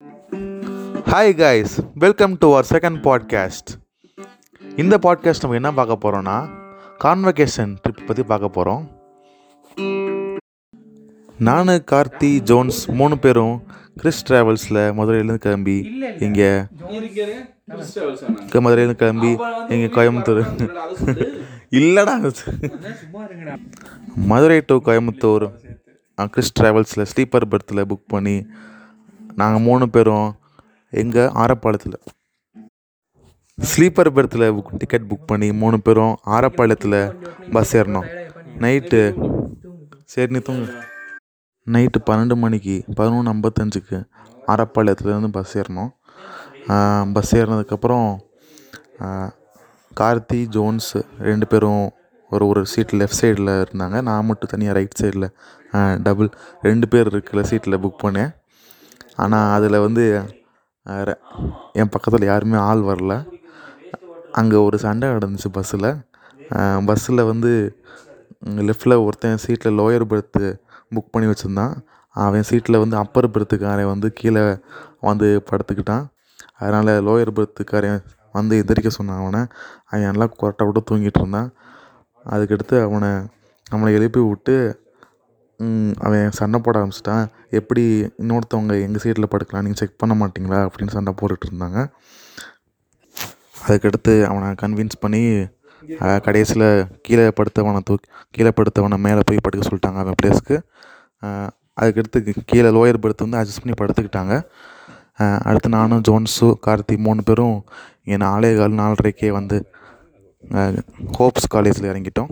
Hi guys welcome to our second podcast இந்த podcast நம்ம என்ன பார்க்க போகிறோன்னா கான்வகேஷன் ட்ரிப் பற்றி பார்க்க போகிறோம் நான் கார்த்தி ஜோன்ஸ் மூணு பேரும் கிறிஸ் ட்ராவல்ஸில் மதுரையிலேருந்து கிளம்பி இங்கே மதுரையிலேருந்து கிளம்பி இங்கே கோயம்புத்தூர். இல்லைடா. மதுரை டு கோயம்புத்தூர். கிறிஸ் ட்ராவல்ஸில் ஸ்லீப்பர் பெர்த்தில் புக் பண்ணி நாங்கள் மூணு பேரும் எங்கள் ஆரப்பாளத்தில் ஸ்லீப்பர் பெர்த்தில் டிக்கெட் புக் பண்ணி மூணு பேரும் ஆரப்பாளையத்தில் பஸ் ஏறினோம் நைட்டு சரி நீ நைட்டு பன்னெண்டு மணிக்கு பதினொன்று ஐம்பத்தஞ்சுக்கு ஆரப்பாளையத்துலேருந்து பஸ் ஏறினோம் பஸ் ஏறினதுக்கப்புறம் கார்த்தி ஜோன்ஸ் ரெண்டு பேரும் ஒரு ஒரு சீட் லெஃப்ட் சைடில் இருந்தாங்க. நான் மட்டும் தனியாக ரைட் சைடில் டபுள் ரெண்டு பேர் இருக்கிற சீட்டில் புக் பண்ணேன். ஆனால் அதில் வந்து ர- என் பக்கத்தில் யாருமே ஆள் வரல. அங்கே ஒரு சண்டை நடந்துச்சு பஸ்ஸில் பஸ்ஸில் வந்து லெஃப்டில் ஒருத்தன் சீட்டில் லோயர் பெர்த்து புக் பண்ணி வச்சுருந்தான். அவன் சீட்டில் வந்து அப்பர் பெர்த்துக்காரன் வந்து கீழே வந்து படுத்துக்கிட்டான். அதனால் லோயர் பெர்த்துக்காரன் வந்து எந்திரிக்க சொன்னான் அவனை. அவன் நல்லா கொரட்டை விட்டு தூங்கிட்டு இருந்தான். அதுக்கடுத்து அவனை நம்மளை எழுப்பி விட்டு அவன் சண்டை போட ஆரம்பிச்சிட்டான் எப்படி இன்னொருத்தவங்க எங்கள் சைடில் படுக்கலாம் நீங்கள் செக் பண்ண மாட்டிங்களா? அப்படின்னு சண்டை போட்டுட்டு இருந்தாங்க. அதுக்கடுத்து அவனை கன்வின்ஸ் பண்ணி கடைசியில் கீழே படுத்தவனை தூக்கி கீழே படுத்தவனை மேலே போய் படுக்க சொல்லிட்டாங்க அவன் பிளேஸ்க்கு அதுக்கடுத்து கீழே லோயர் பெர்த் வந்து அட்ஜஸ்ட் பண்ணி படுத்துக்கிட்டாங்க. அடுத்து நானும் ஜோன்ஸு கார்த்தி மூணு பேரும் இங்கே நாலே கால் நாலரைக்கே வந்து ஹோப்ஸ் காலேஜில் இறங்கிட்டோம்.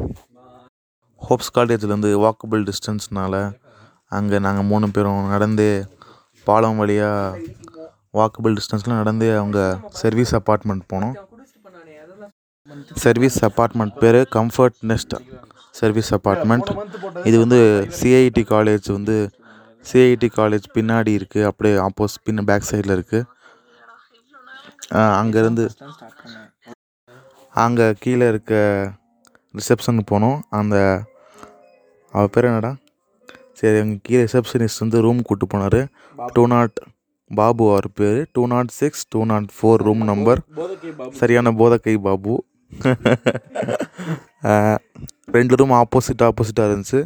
ஹோப்ஸ் காலேஜ்லேருந்து வாக்கபிள் டிஸ்டன்ஸ்னால் அங்கே நாங்கள் மூணு பேரும் நடந்தே பாலம் வழியாக வாக்கபிள் டிஸ்டன்ஸில் நடந்தே அவங்க சர்வீஸ் அப்பார்ட்மெண்ட் போனோம். சர்வீஸ் அப்பார்ட்மெண்ட் பேர் கம்ஃபர்ட் நெஸ்ட் சர்வீஸ் அப்பார்ட்மெண்ட் இது வந்து சிஐடி காலேஜ் வந்து சிஐடி காலேஜ் பின்னாடி இருக்குது அப்படியே ஆப்போஸ் பின்ன பேக் சைடில் இருக்குது அங்கேருந்து அங்கே கீழே இருக்க ரிசப்ஷனுக்கு போனோம். அந்த அவள் பேர் என்னடா? சரி அங்கே கீழே ரிசப்ஷனிஸ்ட் வந்து ரூம் கூப்பிட்டு போனார். டூ நாட் பாபு அவர் பேர். Two naught six two naught four room number சரியான போதக்கை பாபு. ரெண்டு ரூம் ஆப்போசிட் ஆப்போசிட்டாக இருந்துச்சு.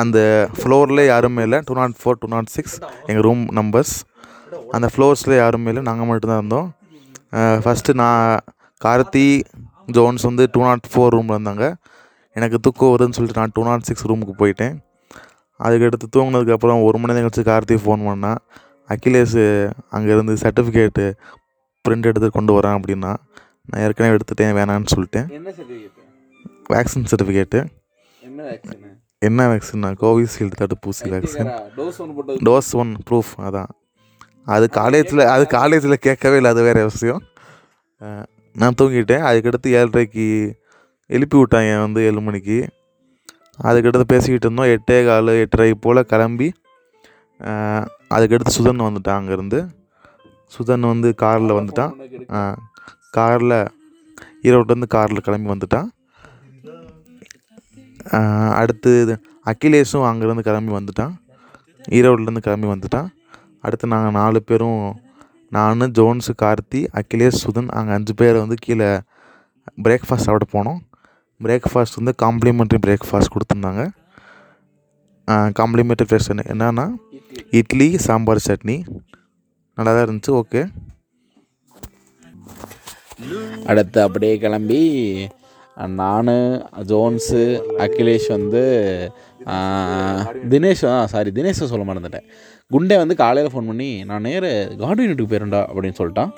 அந்த ஃப்ளோரில் யாருமே இல்லை. Two naught four two naught six எங்கள் ரூம் நம்பர்ஸ் அந்த ஃப்ளோர்ஸில் யாருமே இல்லை. நாங்கள் மட்டும்தான் இருந்தோம். ஃபஸ்ட்டு நான் கார்த்தி ஜோன்ஸ் வந்து டூ நாட் ஃபோர் ரூமில் இருந்தாங்க. எனக்கு தூக்கம் வருதுன்னு சொல்லிட்டு நான் டூ நாட் சிக்ஸ் ரூமுக்கு போயிட்டேன். அதுக்கடுத்து தூங்கினதுக்கப்புறம் ஒரு மணி நேரம் கழிச்சு கார்த்தி ஃபோன் பண்ணான் அகிலேஷ் அங்கேருந்து சர்டிஃபிகேட்டு பிரிண்ட் எடுத்து கொண்டு வரேன் அப்படின்னா நான் ஏற்கனவே எடுத்துட்டேன் வேணான்னு சொல்லிட்டேன். வேக்சின் சர்டிஃபிகேட்டு என்ன வேக்சின் என்ன வேக்சின்னா கோவிஷீல்டு தடுப்பூசி வேக்சின் டோஸ் ஒன் ப்ரூஃப் அதான். அது காலேஜில் அது காலேஜில் கேட்கவே இல்லை அது வேறு விஷயம். அஹ், நான் தூங்கிட்டேன். அதுக்கடுத்து ஏழரைக்கு எழுப்பி விட்டாங்க வந்து ஏழு மணிக்கு. அதுக்கடுத்து பேசிக்கிட்டு இருந்தோம். எட்டே கால் எட்டரை போல் கிளம்பி அதுக்கடுத்து சுதன் வந்துட்டான் அங்கேருந்து. சுதன் வந்து காரில் வந்துட்டான். காரில் ஈரோட்டிலேருந்து காரில் கிளம்பி வந்துட்டான். அடுத்து இது அகிலேஷும் அங்கேருந்து கிளம்பி வந்துட்டான். ஈரோட்லேருந்து கிளம்பி வந்துட்டான். அடுத்து நாங்கள் நாலு பேரும் நான் ஜோன்ஸு கார்த்தி அகிலேஷ் சுதன் அங்கே அஞ்சு பேர் வந்து கீழே பிரேக்ஃபாஸ்ட் சாப்பிட போனோம். பிரேக்ஃபாஸ்ட் வந்து காம்ப்ளிமெண்ட்ரி பிரேக்ஃபாஸ்ட் கொடுத்துருந்தாங்க. காம்ப்ளிமெண்ட்ரி ஃப்ரெஷ் என்னன்னா இட்லி சாம்பார் சட்னி. நல்லா தான் இருந்துச்சு ஓகே. அடுத்து அப்படியே கிளம்பி நான் ஜோன்ஸு அகிலேஷ் வந்து தினேஷ் சாரி தினேஷை சொல்ல மறந்துட்டேன். குண்டே வந்து காலையில் ஃபோன் பண்ணி நான் நேர கார்டு யூனிட்டுக்கு போயிடும்டா அப்படின்னு சொல்லிட்டான்.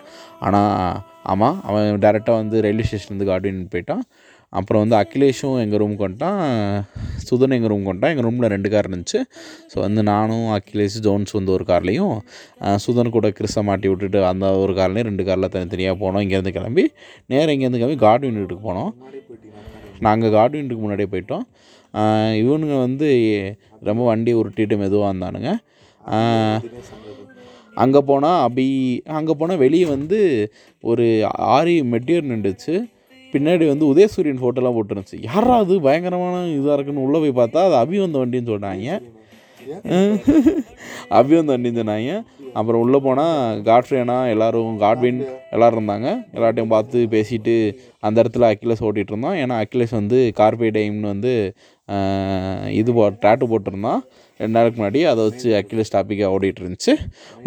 ஆனால் ஆமாம் அவன் டேரெக்டாக வந்து ரயில்வே ஸ்டேஷன்லேருந்து கார்டு யூனிட் போயிட்டான். அப்புறம் வந்து அகிலேஷும் எங்கள் ரூமுக்கு வந்துட்டான். சுதன் எங்கள் ரூமுக்கு வந்துட்டான். எங்கள் ரூமில் ரெண்டு கார் இருந்துச்சு. ஸோ வந்து நானும் அகிலேஷ் ஜோன்ஸ் வந்து ஒரு கார்லேயும் சுதன் கூட கிறிஸை மாட்டி விட்டுட்டு அந்த ஒரு கார்லேயும் ரெண்டு காரில் தனித்தனியாக போனோம். இங்கேருந்து கிளம்பி நேராக இங்கேருந்து கிளம்பி கார்டு யூனிட்டுக்கு போனோம். நாங்கள் கார்டு யூனிட்டுக்கு முன்னாடியே போயிட்டோம். இவனுங்க வந்து ரொம்ப வண்டி உருட்டிட்டு மெதுவாக இருந்தானுங்க அங்கே போனால் அபி அங்கே போனால் வெளியே வந்து ஒரு ஆரி மெட்டியர் நின்றுச்சு. பின்னாடி வந்து உதயசூரியன் ஃபோட்டோலாம் போட்டுருந்துச்சு. யாரா அது? பயங்கரமான இதாக இருக்குன்னு உள்ளே போய் பார்த்தா அது அபி வந்த வண்டின்னு சொல்கிறாங்க அபி வந்து வண்டி சொன்னாங்க. அப்புறம் உள்ளே போனால் காட்ஃப்ரேனா எல்லோரும் காட்வின் எல்லோரும் இருந்தாங்க. எல்லார்ட்டையும் பார்த்து பேசிட்டு அந்த இடத்துல அக்கிலேஸ் ஓட்டிகிட்டு இருந்தோம் ஏன்னா அக்கிலேஸ் வந்து கார்பே டைம்னு வந்து இது போ டாட்டு போட்டிருந்தான். ரெண்டு நாளுக்கு முன்னாடி அதை வச்சு அக்கிலேஸ் டாப்பிக்காக ஓடிட்டு இருந்துச்சு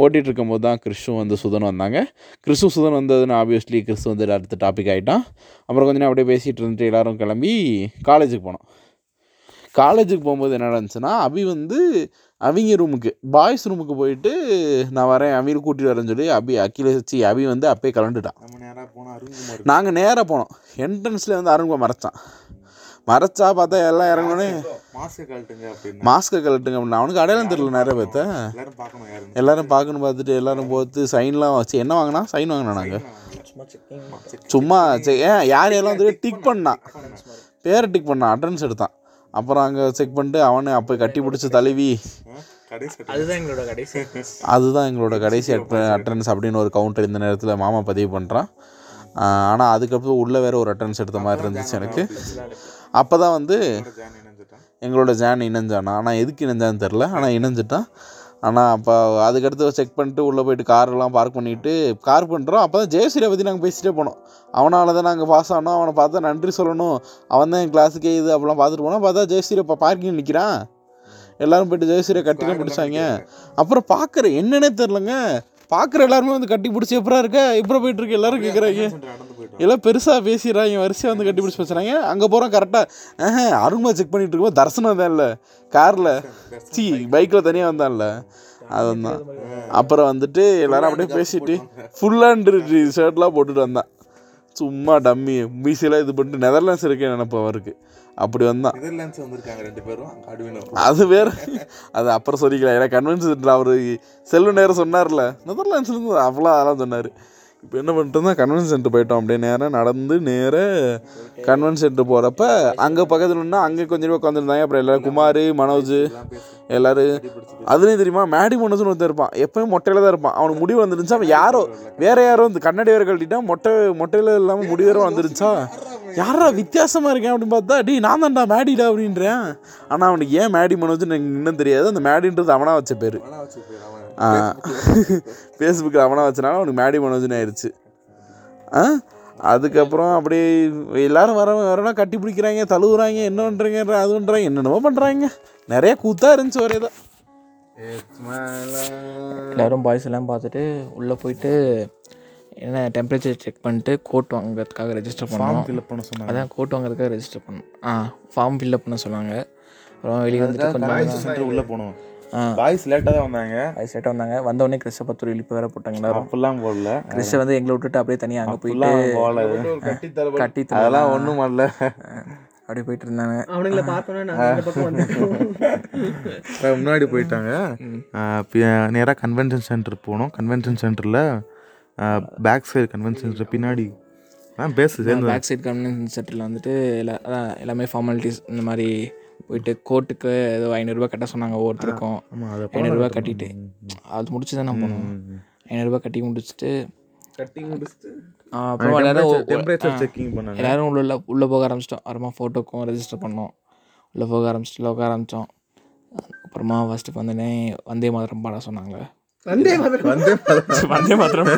ஓட்டிகிட்டு இருக்கும்போது தான் கிறிஷும் வந்து சுதன் வந்தாங்க. கிறிஸும் சுதன் வந்ததுன்னு ஆப்வியஸ்லி கிறிஸ் வந்து அடுத்த டாபிக் ஆகிட்டான் அப்புறம் கொஞ்ச நேரம் அப்படியே பேசிகிட்டு இருந்துட்டு எல்லாரும் கிளம்பி காலேஜுக்கு போனோம். காலேஜுக்கு போகும்போது என்ன நடந்துச்சுன்னா அபி வந்து அவங்க ரூமுக்கு பாய்ஸ் ரூமுக்கு போயிட்டு நான் வரேன் அமீர் கூட்டிகிட்டு வரேன்னு சொல்லி அபி அக்கிலேஸ் வச்சு அபி வந்து அப்பயே அருண்குமார் நாங்கள் நேராக போனோம். என்ட்ரன்ஸில் வந்து அருண்குமார் மறைச்சான். மறைச்சா பார்த்தா எல்லாம் இறங்கணுன்னே மாஸ்க் கழட்டுங்க அப்படின்னு. மாஸ்க்கை கழட்டுங்க அப்படின்னு. அவனுக்கு அடையாளம் தெரியல நிறைய பேர்த்த. எல்லாரும் பார்க்கணும் எல்லாரும் பார்க்கணும் பார்த்துட்டு எல்லாரும் போத்து சைன்லாம் வச்சு என்ன வாங்கினா? சைன் வாங்கினா நாங்கள் சும்மா ஏன் யார் யாரெல்லாம் வந்து டிக் பண்ணான் பேரை டிக் பண்ணான் அட்டன்ஸ் எடுத்தான். அப்புறம் அங்கே செக் பண்ணிட்டு அவனை அப்போ கட்டி பிடிச்சி கடைசி. அதுதான் எங்களோட கடைசி அட்டன்ஸ் அப்படின்னு ஒரு கவுண்டர் இந்த நேரத்தில் மாமா பதிவு பண்ணுறான் ஆனால் அதுக்கப்புறம் உள்ளே வேற ஒரு அட்டன்ஸ் எடுத்த மாதிரி இருந்துச்சு எனக்கு. அப்போ தான் வந்து ஜான் இணைஞ்சிட்டான் எங்களோட ஜான் இணைஞ்சானா? ஆனால் எதுக்கு இணைஞ்சான்னு தெரில ஆனால் இணைஞ்சிட்டான். ஆனால் அப்போ அதுக்கடுத்து செக் பண்ணிட்டு உள்ளே போயிட்டு காரெல்லாம் பார்க் பண்ணிவிட்டு கார் பண்ணுறோம் அப்போ தான் ஜெயஸ்ரீயை பற்றி நாங்கள் பேசிட்டே போனோம். அவனால தான் நாங்கள் பாஸ் ஆனோம். அவனை பார்த்தா நன்றி சொல்லணும். அவன் தான் என் கிளாஸுக்கே இது அப்படிலாம் பார்த்துட்டு போனோம். பார்த்தா ஜெயஸ்ரீ இப்போ பார்க்கிங் நிற்கிறான் எல்லாரும் போயிட்டு ஜெயஸ்ரீயை கட்டிலாம் பிடிச்சாங்க அப்புறம் பார்க்குற என்னன்னே தெரிலங்க பார்க்குற எல்லாருமே வந்து கட்டி பிடிச்சி எப்பரா இருக்க? எப்போ போயிட்டு இருக்கு? எல்லாரும் கேட்குறாங்க எல்லாம் பெருசாக பேசிடுறாங்க. வரிசையாக வந்து கட்டி பிடிச்சி பேசுகிறாங்க அங்கே போகிறோம் கரெக்டாக அருண்மா செக் பண்ணிட்டு இருக்கும்போது தரிசனம் தான் இல்லை. காரில். சி பைக்கில் தனியாக வந்தான்ல. அதுதான். அப்புறம் வந்துட்டு எல்லாரும் அப்படியே பேசிட்டு ஃபுல் ஹேண்ட் ஷர்ட்லாம் போட்டுட்டு வந்தான். சும்மா டம்மி பிசிலாம் இது பண்ணிட்டு நெதர்லாண்ட்ஸ் இருக்கே நினப்பு அவருக்கு. அப்படி வந்தான் நெதர்லாண்ட்ஸ் வந்திருக்காங்க ரெண்டு பேரும் அது வேற. அது அப்புறம் சொல்லிக்கலாம். ஏன்னா கன்வென்ஷன் அவர் செல்வ நேரம் சொன்னார்ல. நெதர்லாண்ட்ஸ்லேருந்து அவ்வளோ அதெல்லாம் சொன்னார். இப்போ என்ன பண்ணிட்டோம்னா கன்வென்ஸ் சென்டர் போயிட்டோம். அப்படியே நேராக நடந்து நேராக கன்வென்ஸ் சென்டர் போகிறப்ப அங்கே பக்கத்தில் அங்கே கொஞ்சம் பேர் உட்காந்துருந்தாங்க அப்புறம் எல்லாரும் குமார் மனோஜ் எல்லாரும். அதுலேயும் தெரியுமா மேடி மனோஜ்னு ஒருத்தன் இருப்பான். எப்போயும் மொட்டையில் தான் இருப்பான். அவனுக்கு முடிவு வந்துருந்துச்சு. அவன் யாரோ வேறு யாரோ வந்து கண்ணாடி வேறு கழட்டிட்டான் மொட்டை மொட்டையில் இல்லாமல் முடி வேறு வந்துருச்சா யாரா வித்தியாசமாக இருக்கேன் அப்படின்னு பார்த்தா டி நான் தான்டா மேடிடா அப்படின்றேன். ஆனால் அவனுக்கு ஏன் மேடி மனோஜ்னு எனக்கு இன்னும் தெரியாது. அந்த மேடின்றது அவனாக வச்ச பேர். ஃபேஸ்புக்கில் அவனா வச்சனால அவனுக்கு மேடி மனோஜ்னு ஆயிடுச்சு ஆ? அதுக்கப்புறம் அப்படியே எல்லாரும் வர வரனா கட்டி பிடிக்கிறாங்க தழுவுறாங்க என்ன பண்ணுறீங்க அது பண்ணுறாங்க என்னென்னமோ பண்ணுறாங்க நிறைய கூத்தாக இருந்துச்சு ஒரே தான் எல்லாரும் பாய்ஸ் எல்லாம் பார்த்துட்டு உள்ளே போயிட்டு என்ன டெம்பரேச்சர் செக் பண்ணிட்டு கோட் வாங்குறதுக்காக ரெஜிஸ்டர் பண்ணோம். ஃபில்அப் பண்ண சொன்னாங்க. அதான் கோட் வாங்குறதுக்காக ரெஜிஸ்டர் பண்ணோம். ஆ ஃபார்ம் ஃபில்அப் பண்ண சொன்னாங்க. அப்புறம் வெளியே வந்துட்டு கொஞ்சம் சென்டர் உள்ள போனோம். பாய்ஸ் லேட்டாக தான் வந்தாங்க. பாய்ஸ் லேட்டாக வந்தாங்க. வந்த உடனே கிறிஸ்ட பத்து ஒரு இழிப்பு வேற போட்டாங்க எல்லாரும் அப்பெல்லாம் போடல. கிறிஸ்ட வந்து எங்களை விட்டுட்டு அப்படியே தனியாக அங்கே போயிட்டு கட்டி அதெல்லாம் ஒன்றும் வரல அப்படியே போயிட்டு இருந்தாங்க. அவனுங்களை பார்த்தோன்னே முன்னாடி போயிட்டாங்க. நேராக கன்வென்ஷன் சென்டர் போனோம். கன்வென்ஷன் சென்டரில் பேக் சைடு கன்வென்ஷன் சென்டர் பின்னாடி. ஆ பேசு பேக் சைட் கன்வென்ஷன் சென்டரில் வந்துட்டு எல்லா எல்லாமே ஃபார்மாலிட்டிஸ் இந்த மாதிரி போயிட்டு கோர்ட்டுக்கு ஏதோ ஐநூறுரூவா கட்ட சொன்னாங்க ஒவ்வொருத்தருக்கும். ஐநூறுரூவா கட்டிட்டு. அது முடிச்சு தான் போனோம் ஐநூறுரூவா கட்டி முடிச்சுட்டு கட்டி முடிச்சுட்டு? அப்புறம் எல்லாரும் டெம்பரேச்சர் ஆ, செக்கிங் பண்ணாங்க. எல்லாரும் உள்ள உள்ளே போக ஆரம்பிச்சிட்டோம். அப்புறமா ஃபோட்டோக்கும் ரெஜிஸ்டர் பண்ணோம். உள்ளே போக ஆரம்பிச்சிட்டு உள்ள உட்கார ஆரம்பித்தோம் அப்புறமா ஃபஸ்ட்டு வந்தோடனே வந்தே மாதரம் பாட சொன்னாங்க. வந்தே மாதிரி வந்து வந்தே மாத்திரம்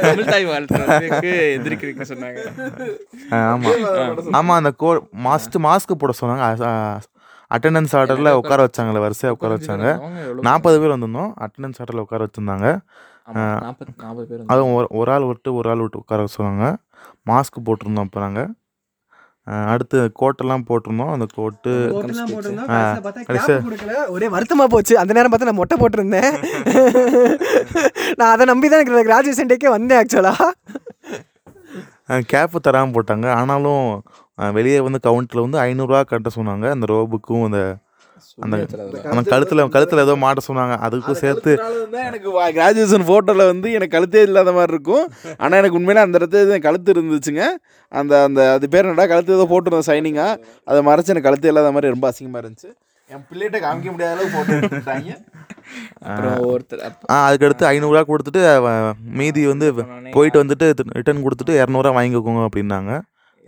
தமிழ் தாய் வாழ்த்துறதுக்கு எதிர்க்கிறீங்க சொன்னாங்க ஆமாம் ஆமாம் அந்த கோ மாஸ்ட் மாஸ்க் போட சொன்னாங்க அட்டெண்டன்ஸ் ஆர்டரில் உட்கார வச்சாங்களே வரிசையாக உட்கார வச்சாங்க நாற்பது பேர் வந்திருந்தோம் அட்டெண்டன்ஸ் ஆர்டரில் உட்கார வச்சுருந்தாங்க அதுவும் ஒரு ஒரு ஆள் விட்டு ஒரு ஆள் விட்டு உட்கார சொன்னாங்க மாஸ்க் போட்டிருந்தோம் அப்போ நாங்கள் அடுத்து கோட்டெல்லாம் போட்டிருந்தோம். அந்த கோட்டு ஒரே வருத்தமா போச்சு. அந்த நேரம் பார்த்தா நான் மொட்டை போட்டிருந்தேன். நான் அதை நம்பி தான் எனக்கு கிராஜுவேஷன் டேக்கே வந்தேன் ஆக்சுவலா கேப்பு தராமல் போட்டாங்க. ஆனாலும் வெளியே வந்து கவுண்டரில் வந்து ஐநூறுரூவா கட்ட சொன்னாங்க. அந்த ரோபுக்கும் அந்த அந்த அந்த கழுத்தில் கழுத்தில் ஏதோ மாட்ட சொன்னாங்க. அதுக்கும் சேர்த்து எனக்கு கிராஜுவேஷன் ஃபோட்டோவில் வந்து எனக்கு கழுத்தே இல்லாத மாதிரி இருக்கும். ஆனால் எனக்கு உண்மையிலே அந்த இடத்துல கழுத்து இருந்துச்சுங்க. அந்த அந்த அது பேர் என்னடா? கழுத்து ஏதோ போட்டிருந்தேன் சைனிங்காக அதை மறைச்சு எனக்கு கழுத்து இல்லாத மாதிரி ரொம்ப அசிங்கமாக இருந்துச்சு. என் பிள்ளைகிட்ட காமிக்க முடியாத அளவுக்கு போட்டு அப்புறம் ஒருத்தர் ஆ அதுக்கடுத்து ஐநூறுரூவா கொடுத்துட்டு மீதி வந்து போயிட்டு வந்துட்டு ரிட்டர்ன் கொடுத்துட்டு இரநூறுவா வாங்கிக்கோங்க அப்படின்னாங்க.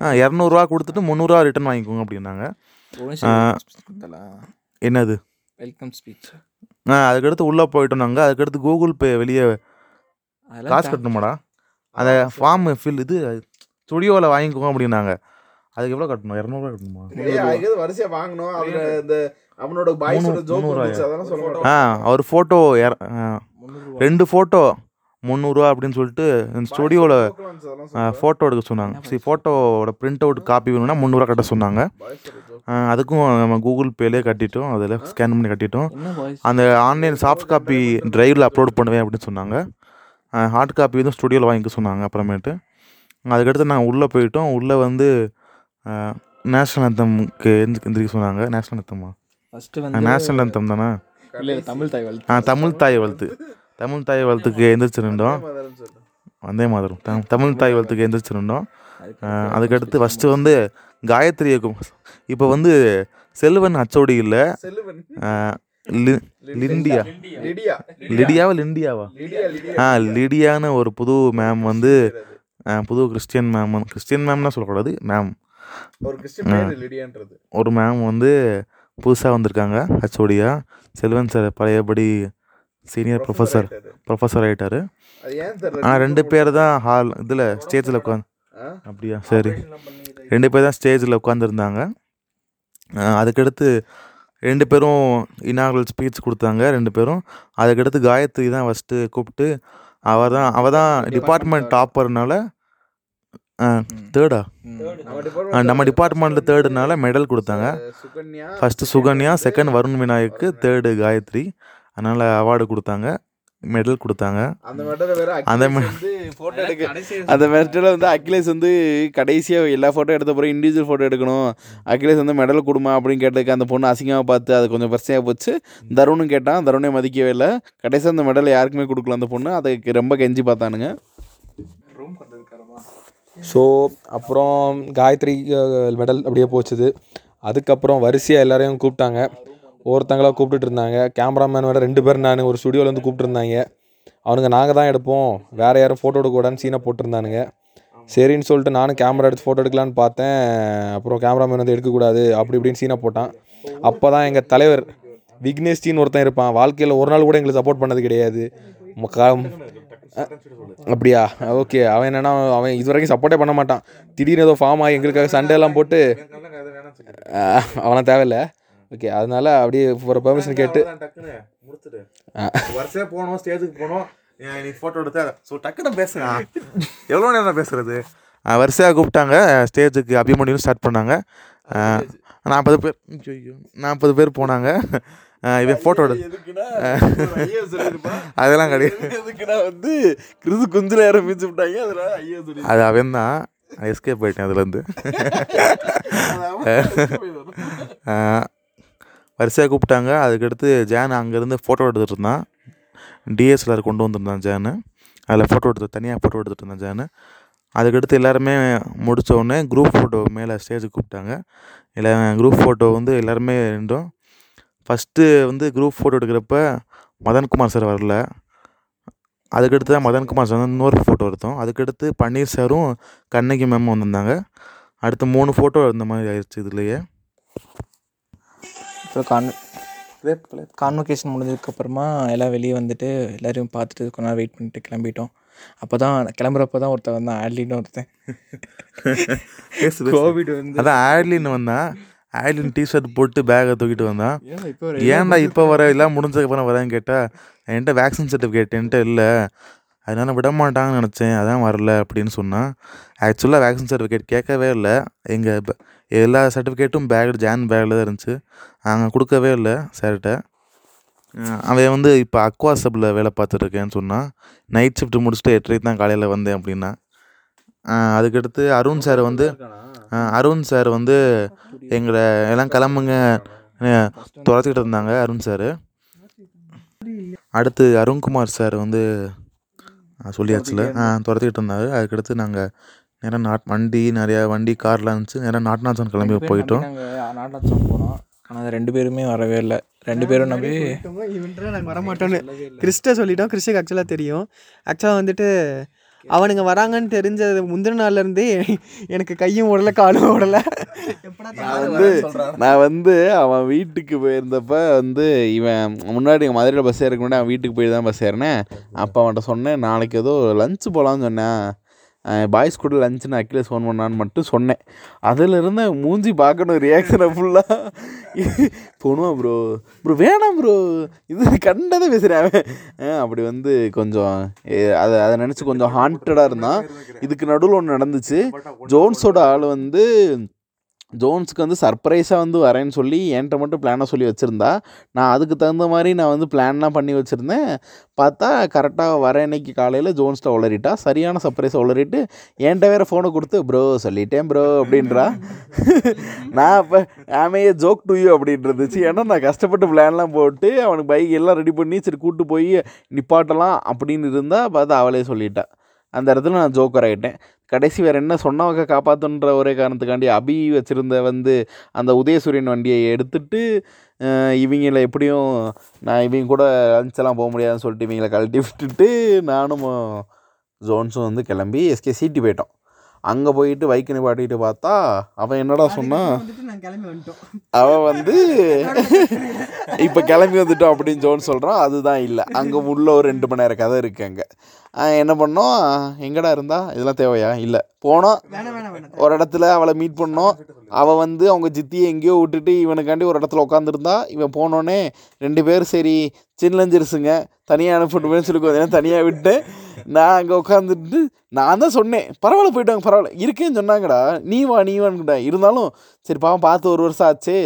ஆ இரநூறுவா கொடுத்துட்டு முந்நூறுரூவா ரிட்டர்ன் வாங்கிக்கோங்க அப்படின்னாங்க? என்னது? வெல்கம் ஸ்பீச் ஆ அதுக்கடுத்து உள்ளே போயிட்டோம் நாங்கள் அதுக்கடுத்து கூகுள் பே வெளியே காசு கட்டணுமாடா? அதை ஃபார்ம் ஃபில் இது ஸ்டுடியோவில் வாங்கிக்கோங்க அப்படின்னாங்க. அதுக்கு எவ்வளோ கட்டணும்? இரநூறுவா கட்டணுமா? வரிசையா வாங்கணும்? அதுல இந்த அவனோட வந்துச்சு, அதெல்லாம் சொல்ல ஆ அவர் ஃபோட்டோ ரெண்டு ஃபோட்டோ முந்நூறுரூவா அப்படின்னு சொல்லிட்டு ஸ்டுடியோவில் ஃபோட்டோ எடுக்க சொன்னாங்க. சரி ஃபோட்டோவோட பிரிண்ட் அவுட் காப்பி வேணும்னா முந்நூறுவா கட்ட சொன்னாங்க. அதுக்கும் நம்ம கூகுள் பேலே கட்டிட்டோம். அதில் ஸ்கேன் பண்ணி கட்டிட்டோம். அந்த ஆன்லைன் சாஃப்ட் காப்பி டிரைவில் அப்லோட் பண்ணுவேன் அப்படின்னு சொன்னாங்க. ஹார்ட் காப்பி வந்து ஸ்டுடியோவில் வாங்கிக்க சொன்னாங்க அப்புறமேட்டு. அதுக்கடுத்து நாங்கள் உள்ளே போயிட்டோம். உள்ளே வந்து நேஷ்னல் அந்தம்க்கு எந்த எந்திரிக்க சொன்னாங்க. நேஷ்னல் அந்தம்மா ஃபர்ஸ்ட் வந்து நேஷ்னல் அந்தம் தானே? தமிழ் தாய் வாழ்த்து. ஆ தமிழ் தாய் வாழ்த்து. தமிழ் தாய் வாழ்த்துக்கு எந்திரிச்சு நின்றோம் வந்தே மாதிரம் தமிழ் தாய் வாழ்த்துக்கு எந்திரிச்சு நின்றோம் அதுக்கடுத்து ஃபஸ்ட்டு வந்து காயத்ரி இயக்கம். இப்போ வந்து செல்வன் அச்சோடி இல்லை. லிண்டியா. லிடியா. லிடியாவா லிண்டியாவா? ஆ லிடியான்னு ஒரு புது மேம் வந்து புது கிறிஸ்டியன் மேம் கிறிஸ்டியன் மேம்லாம் சொல்லக்கூடாது மேம் ஒரு மேம் வந்து புதுசாக வந்திருக்காங்க ஹச்ஓடியா செல்வன் சார் பழையபடி சீனியர் ப்ரொஃபஸர் ப்ரொஃபஸர் ஆகிட்டாரு ஆனால் ரெண்டு பேர் தான் ஹால் இதில் ஸ்டேஜில் உட்காந்து ஆ? அப்படியா? சரி. ரெண்டு பேர் தான் ஸ்டேஜில் உட்காந்துருந்தாங்க அதுக்கடுத்து ரெண்டு பேரும் இனாகுரல் ஸ்பீச் கொடுத்தாங்க ரெண்டு பேரும். அதுக்கடுத்து காயத்ரி தான் ஃபஸ்ட்டு கூப்பிட்டு அவள் தான் அவள் தான் டிபார்ட்மெண்ட் டாப்பர்னால தேர்டா நம்ம ஆ, டிபார்ட்மெண்ட்டில் தேர்டுனால மெடல் கொடுத்தாங்க. Sukanya first Sukanya second Varun Vinayak third Gayathri. அதனால் அவார்டு கொடுத்தாங்க மெடல் கொடுத்தாங்க. அந்த மெடல் வேற அந்த அகிலேஷ் வந்து போட்டோ எடுக்க அந்த மெடல் வந்து அகிலேஷ் வந்து கடைசியாக எல்லா ஃபோட்டோ எடுத்த பிறகு இண்டிவிஜுவல் ஃபோட்டோ எடுக்கணும். அகிலேஷ் வந்து மெடல் கொடுமா அப்படின்னு கேட்டதுக்கு அந்த பொண்ணு அசிங்கமாக பார்த்து அது கொஞ்சம் பிரச்சனையாக போச்சு. தருணும் கேட்டான். தருணை மதிக்கவே இல்லை. கடைசியாக அந்த மெடல் யாருக்குமே கொடுக்கல அந்த பொண்ணு. அதுக்கு ரொம்ப கெஞ்சி பார்த்தானுங்க. ஸோ அப்புறம் காயத்ரி மெடல் அப்படியே போச்சுது. அதுக்கப்புறம் வரிசையாக எல்லாரையும் கூப்பிட்டாங்க. ஒருத்தங்களா கூப்பிட்டுட்டு இருந்தாங்க கேமராமேன் வேறு ரெண்டு பேர் நான் ஒரு ஸ்டுடியோலேருந்து கூப்பிட்டுருந்தாங்க. அவனுங்க நாங்கள் தான் எடுப்போம். வேறு யாரும் ஃபோட்டோ எடுக்கக்கூடாதுன்னு சீனை போட்டிருந்தானுங்க. சரின்னு சொல்லிட்டு நானும் கேமரா எடுத்து ஃபோட்டோ எடுக்கலான்னு பார்த்தேன். அப்புறம் கேமராமேன் வந்து எடுக்கக்கூடாது அப்படி இப்படின்னு சீனை போட்டான். அப்போ தான் எங்கள் தலைவர் விக்னேஷ்டின்னு ஒருத்தன் இருப்பான். வாழ்க்கையில் ஒரு நாள் கூட எங்களுக்கு சப்போர்ட் பண்ணது கிடையாது. அப்படியா? ஓகே அவன் என்னன்னா அவன் இது வரைக்கும் சப்போர்ட்டே பண்ண மாட்டான். திடீர்னு ஏதோ ஃபார்ம் ஆகி எங்களுக்காக சண்டை எல்லாம் போட்டு அவனை தேவையில்ல. ஓகே அதனால அப்படியே ஒரு பெர்மிஷன் கேட்டு ஆ. வருஷம் போனோம் ஸ்டேஜுக்கு போனோம் நீ ஃபோட்டோ எடுத்த ஸோ டக்குன்னு பேசுங்க. எவ்வளோ நேரம் பேசுறது? வரிசையாக கூப்பிட்டாங்க. ஸ்டேஜுக்கு அபிமன்யும் ஸ்டார்ட் பண்ணாங்க. நாற்பது பேர் ஐயோ நாற்பது பேர் போனாங்க. இவன் ஃபோட்டோ எடு அதெல்லாம் கிடையாது. எதுக்குன்னா வந்து? கிறிது குஞ்சில் ஆரம்பிச்சு விட்டாங்க. அதனால ஐயோ சொல்லி அது அவன் தான். எஸ்கேப் போயிட்டேன் அதுலேருந்து வரிசையாக கூப்பிட்டாங்க. அதுக்கடுத்து ஜான் அங்கேருந்து ஃபோட்டோ எடுத்துகிட்டு இருந்தான். டிஎஸ்எல்ஆர் கொண்டு வந்திருந்தான் ஜானு. அதில் ஃபோட்டோ எடுத்து தனியாக ஃபோட்டோ எடுத்துகிட்டு இருந்தான் ஜானு. அதுக்கடுத்து எல்லாருமே முடித்தோடனே குரூப் ஃபோட்டோ மேலே ஸ்டேஜுக்கு கூப்பிட்டாங்க. எல்லா குரூப் ஃபோட்டோ வந்து எல்லாருமே நின்றோம். ஃபஸ்ட்டு வந்து குரூப் ஃபோட்டோ எடுக்கிறப்ப மதன்குமார் சார் வரல. அதுக்கடுத்து தான் மதன்குமார் சார் வந்து இன்னொரு ஃபோட்டோ எடுத்தோம். அதுக்கடுத்து பன்னீர் சாரும் கண்ணகி மேமும் வந்திருந்தாங்க. அடுத்து மூணு ஃபோட்டோ இருந்த மாதிரி ஆயிடுச்சு இதுலேயே. அப்புறம் கான் கான்வொகேஷன் முடிஞ்சதுக்கப்புறமா எல்லாம் வெளியே வந்துட்டு எல்லோரையும் பார்த்துட்டு கொஞ்ச நேரம் வெயிட் பண்ணிட்டு கிளம்பிட்டோம். அப்போ தான் கிளம்புறப்ப தான் ஒருத்தன் வந்தான் ஆட்லின்னு ஒருத்தன். கோவிட் வந்து அதான் ஆட்லின் வந்தான் ஆட்லின் டிஷர்ட் போட்டு பேக்கை தூக்கிட்டு வந்தான் ஏன் இப்போ ஏன்டா இப்போ வர எல்லாம் முடிஞ்சதுக்கப்புறம் வரேன்னு கேட்டால் என்கிட்ட வேக்சின் சர்டிஃபிகேட் என்கிட்ட இல்லை. அதனால விட மாட்டாங்கன்னு நினச்சேன் அதான் வரல அப்படின்னு சொன்னான் ஆக்சுவலாக வேக்சின் சர்டிஃபிகேட் கேட்கவே இல்லை. எங்கள் எல்லா சர்டிஃபிகேட்டும் பேக் ஜான் பேக்கில் தான் இருந்துச்சு. நாங்கள் கொடுக்கவே இல்லை சார்கிட்ட அவன் வந்து இப்போ அக்வாசபில் வேலை பார்த்துட்ருக்கேன்னு சொன்னான் நைட் ஷிஃப்ட் முடிச்சுட்டு எட்டரைக்கு தான் காலையில் வந்தேன் அப்படின்னா. அதுக்கடுத்து அருண் சார் வந்து அருண் சார் வந்து எங்களை எல்லாம் கிளம்புங்க துறச்சிக்கிட்டு துரத்திக்கிட்டு இருந்தாங்க அருண் சார் அடுத்து அருண்குமார் சார் வந்து சொல்லியாச்சுல ஆ துரத்திக்கிட்டு இருந்தார். அதுக்கடுத்து நாங்கள் நேராக நாட் வண்டி நிறையா வண்டி கார்லாம் இருந்துச்சு. நேராக நாட்நாச்சன் கிளம்பி போயிட்டோம். நாங்கள் நாட்டாச்சம் போனோம். ஆனால் ரெண்டு பேருமே வரவே இல்லை. ரெண்டு பேரும் நம்பி இவன்ட்டு நாங்கள் வரமாட்டோன்னு கிறிஸ்ட சொல்லிட்டோம். கிறிஸ்டுக்கு ஆக்சுவலாக தெரியும். ஆக்சுவலாக வந்துட்டு அவனுங்க வராங்கன்னு தெரிஞ்சது முந்தின நாள்லேருந்தே எனக்கு கையும் ஓடலை காலும் ஓடலை. நான் வந்து நான் வந்து அவன் வீட்டுக்கு போயிருந்தப்ப வந்து இவன் முன்னாடி மதுரையில் பஸ் ஏறக்கு முன்னாடி அவன் வீட்டுக்கு போய் தான் பஸ் ஏறினேன். அப்போ அவன்கிட்ட சொன்னேன் நாளைக்கு ஏதோ லஞ்சு போகலான்னு சொன்னேன். பாய்ஸ் கூட லஞ்சுன்னு அக்கிலேஸ் ஃபோன் பண்ணான்னு மட்டும் சொன்னேன். அதில் இருந்த மூஞ்சி பார்க்கணும் ரியாக்ஷனை ஃபுல்லாக போணுமா ப்ரோ ப்ரோ வேணாம் ப்ரோ இது கண்டதை பேசுகிறேன் அப்படி வந்து கொஞ்சம் அதை அதை நினச்சி கொஞ்சம் ஹாண்டடாக இருந்தான். இதுக்கு நடுவில் ஒன்று நடந்துச்சு. ஜோன்ஸோட ஆள் வந்து ஜோன்ஸுக்கு வந்து சர்ப்ரைஸாக வந்து வரேன்னு சொல்லி என்கிட்ட மட்டும் பிளானை சொல்லி வச்சுருந்தா நான் அதுக்கு தகுந்த மாதிரி நான் வந்து பிளான்லாம் பண்ணி வச்சுருந்தேன். பார்த்தா கரெக்டாக வர இன்னைக்கு காலையில் ஜோன்ஸ்ட்ட உளறிட்டா சரியான சர்ப்ரைஸை உளறிட்டு என்கிட்ட வேறு ஃபோனை கொடுத்து ப்ரோ சொல்லிட்டேன் ப்ரோ அப்படின்றா. நான் இப்போ ஆமையே ஜோக் டு யூ அப்படின்றதுச்சு. ஏன்னா நான் கஷ்டப்பட்டு பிளான்லாம் போட்டு அவனுக்கு பைக் எல்லாம் ரெடி பண்ணி சரி கூட்டு போய் நிப்பாட்டலாம் அப்படின்னு இருந்தால் பார்த்தா அவளே சொல்லிட்டா. அந்த இடத்துல நான் ஜோக்கர் ஆகிட்டேன் கடைசி வேறு என்ன சொன்னவங்க காப்பாற்றுன்ற ஒரே காரணத்துக்காண்டி அபி வச்சுருந்த வந்து அந்த உதயசூரியன் வண்டியை எடுத்துட்டு இவங்கள எப்படியும் நான் இவங்க கூட லஞ்செல்லாம் போக முடியாதுன்னு சொல்லிட்டு இவங்கள கழட்டி விட்டுட்டு நானும் ஜோன்ஸும் வந்து கிளம்பி எஸ்கே சீட்டி போயிட்டோம். அங்கே போயிட்டு பைக்கு நிப்பாட்டிட்டு பார்த்தா அவன் என்னடா சொன்னான்? அவன் வந்து இப்போ கிளம்பி வந்துட்டோம் அப்படின்னு ஜோன் சொல்கிறான் அதுதான் இல்லை. அங்கே உள்ள ஒரு ரெண்டு மணி நேரம் கதை இருக்குது அங்கே. என்ன பண்ணோம்? எங்கடா இருந்தா? இதெல்லாம் தேவையா? இல்லை. போனோம். ஒரு இடத்துல அவளை மீட் பண்ணோம். அவள் வந்து அவங்க ஜித்தியை எங்கேயோ விட்டுட்டு இவனுக்காண்டி ஒரு இடத்துல உட்காந்துருந்தா இவன் போனோடனே ரெண்டு பேர் சரி சின்னஞ்சிருசுங்க தனியாக அனுப்பிட்டுமேன்னு சொல்லி கொஞ்சம் தனியாக விட்டு நான் அங்கே உட்காந்துட்டு நான் தான் சொன்னேன் பரவாயில்ல போயிட்டாங்க பரவாயில்ல. இருக்கேன்னு சொன்னாங்கடா. நீ வா நீ வான்னுட்டா. இருந்தாலும் சரி பாவம் பார்த்து ஒரு வருஷம் ஆச்சு.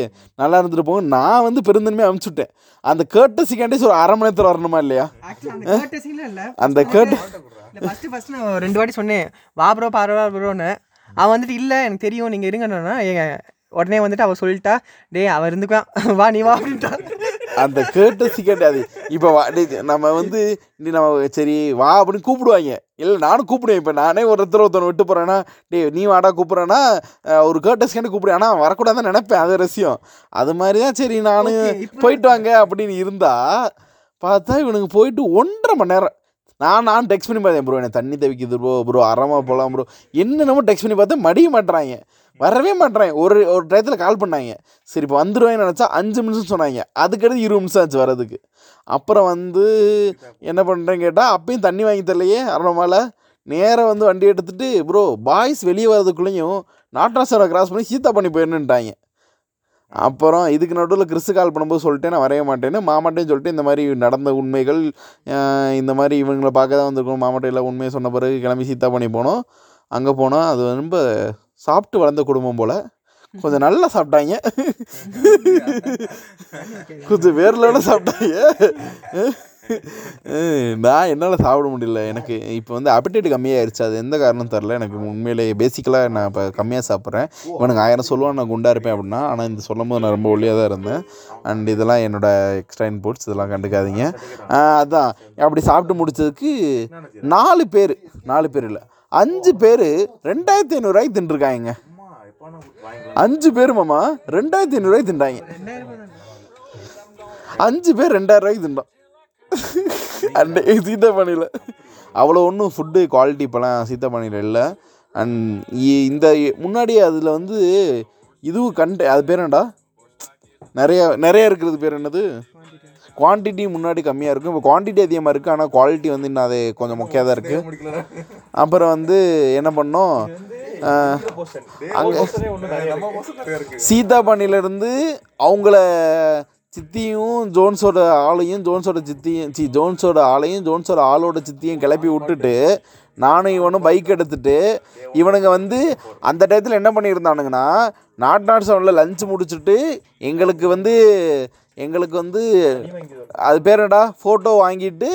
நல்லா இருந்துட்டு போகும் நான் வந்து பெருந்தன்மையாக அனுப்பிச்சுட்டேன். அந்த கேட்டசிக்காண்டி ஒரு அரை மணி நேரத்தில் வரணுமா இல்லையா? அந்த கேட்டு இல்ல. ஃபர்ஸ்ட் ஃபர்ஸ்ட் நான் ரெண்டு வாட்டி சொன்னேன். வா ப்ரோ பரவாயில்ல ப்ரோன்னு அவன் வந்துட்டு இல்லை எனக்கு தெரியும். நீங்கள் ஏங்க உடனே வந்துட்டு அவள் சொல்லிட்டா டேய் அவன் இருந்துக்குவான். வா நீ வா. அப்படின்ட்டா அந்த கேட்டசி கேட்டாது இப்போ வா நம்ம வந்து நீ நம்ம சரி வா அப்படின்னு கூப்பிடுவாங்க. இல்லை நானும் கூப்பிடுவேன். இப்போ நானே ஒரு இடத்துல ஒருத்தனை விட்டு போகிறேன்னா டேய் நீ வாடா கூப்பிட்றேன்னா ஒரு கேட்டஸ்காண்டி கூப்பிடுவேன் ஆனால் வரக்கூடாதுன்னு நினைப்பேன். அது ரசியம் அது மாதிரி தான் சரி நான் Okay, இப்ப- போயிட்டு வாங்க அப்படின்னு இருந்தா பார்த்தா இவனுக்கு போயிட்டு ஒன்றரை மணி நேரம் நான் நான் டெக்ஸ்ட் பண்ணி பார்த்தேன் ப்ரோ எனக்கு தண்ணி தவிக்குது ப்ரோ ப்ரோ அறமா போகலாம் ப்ரோ. என்னென்னமோ டெக்ஸ்ட் பண்ணி பார்த்தா மடிய மாட்டுறாங்க. வரவே மாட்டேறேன் ஒரு ஒரு டயத்தில் கால் பண்ணாங்க. சரி இப்போ வந்துடுவேன்னு நினச்சா அஞ்சு நிமிஷம் சொன்னாங்க. அதுக்கடுத்து இருபது நிமிஷம் ஆச்சு வரதுக்கு அப்புறம் வந்து என்ன பண்ணுறேன்னு கேட்டால் அப்பயும் தண்ணி வாங்கி தரலையே அரணமால. நேராக வந்து வண்டி எடுத்துட்டு ப்ரோ பாய்ஸ் வெளியே வர்றதுக்குள்ளேயும் நாட்டாசரை கிராஸ் பண்ணி சீத்தா பண்ணி போயிடணுன்ட்டாங்க அப்புறம் இதுக்கு நடுவில் கிறிஸ்து கால் பண்ணும்போது சொல்லிட்டேன் நான் வரைய மாட்டேன்னு. மாமாட்டையும் சொல்லிட்டு இந்த மாதிரி நடந்த உண்மைகள் இந்த மாதிரி இவங்களை பார்க்க தான் வந்திருக்கணும் மாமாட்டையில் உண்மையை சொன்ன பிறகு கிளம்பி சீத்தா பண்ணி போனோம். அங்கே போனால் அது ரொம்ப சாப்பிட்டு வளர்ந்த குடும்பம் போல். கொஞ்சம் நல்லா சாப்பிட்டாங்க. கொஞ்சம் வேர்லோட சாப்பிட்டாங்க. நான் என்னால் சாப்பிட முடியல. எனக்கு இப்போ வந்து அப்டேட் கம்மியாயிருச்சு. அது எந்த காரணம் தெரில எனக்கு உண்மையிலேயே பேசிக்கலாக நான் இப்போ கம்மியாக சாப்பிட்றேன். இவனுக்கு ஆயிரம் சொல்லுவான் நான் குண்டாக இருப்பேன் அப்படின்னா. ஆனால் இந்த சொல்லும் போது நான் ரொம்ப ஒல்லியாக தான் இருந்தேன். அண்ட் இதெல்லாம் என்னோடய எக்ஸ்ட்ரா இன்புட்ஸ் இதெல்லாம் கண்டுக்காதீங்க. அதுதான் அதான். அப்படி சாப்பிட்டு முடிச்சதுக்கு நாலு பேர். நாலு பேர் இல்லை. அஞ்சு பேர் ரெண்டாயிரத்தி ஐநூறுரூவாய்க்கு தின்றுருக்காங்க அஞ்சு பேர் மாமா ரெண்டாயிரத்தி ஐநூறுரூவாய்க்கு தின்றாங்க அஞ்சு பேர் ரெண்டாயிரம் ரூபாய்க்கு தின்றோம். அண்ட் சீத்தாப்பானியில் அவ்வளோ ஒன்றும் ஃபுட்டு குவாலிட்டி இப்போலாம் சீத்தாப்பானியில் இல்லை. அண்ட் இந்த முன்னாடி அதில் வந்து இதுவும் கண்ட அது பேர் என்னடா? நிறையா நிறைய இருக்கிறது பேர் என்னது? குவான்டிட்டி முன்னாடி கம்மியாக இருக்கும். இப்போ குவான்டிட்டி அதிகமாக இருக்குது ஆனால் குவாலிட்டி வந்து இன்னும் அது கொஞ்சம் மொக்கையாக தான் இருக்குது அப்புறம் வந்து என்ன பண்ணோம்? அஹ், அங்கே சீதாபாணியிலேருந்து அவங்கள சித்தியும் ஜோன்ஸோட ஆளையும் ஜோன்ஸோட சித்தியும் சி ஜோன்ஸோட ஆளையும் ஜோன்ஸோட ஆளோட சித்தியும் கிளப்பி விட்டுட்டு நானும் இவனும் பைக் எடுத்துட்டு இவனுங்க வந்து அந்த டயத்தில் என்ன பண்ணியிருந்தானுங்கன்னா நாட் நாட் செவனில் லஞ்ச் முடிச்சுட்டு எங்களுக்கு வந்து எங்களுக்கு வந்து அது பேர் என்னடா? ஃபோட்டோ வாங்கிட்டு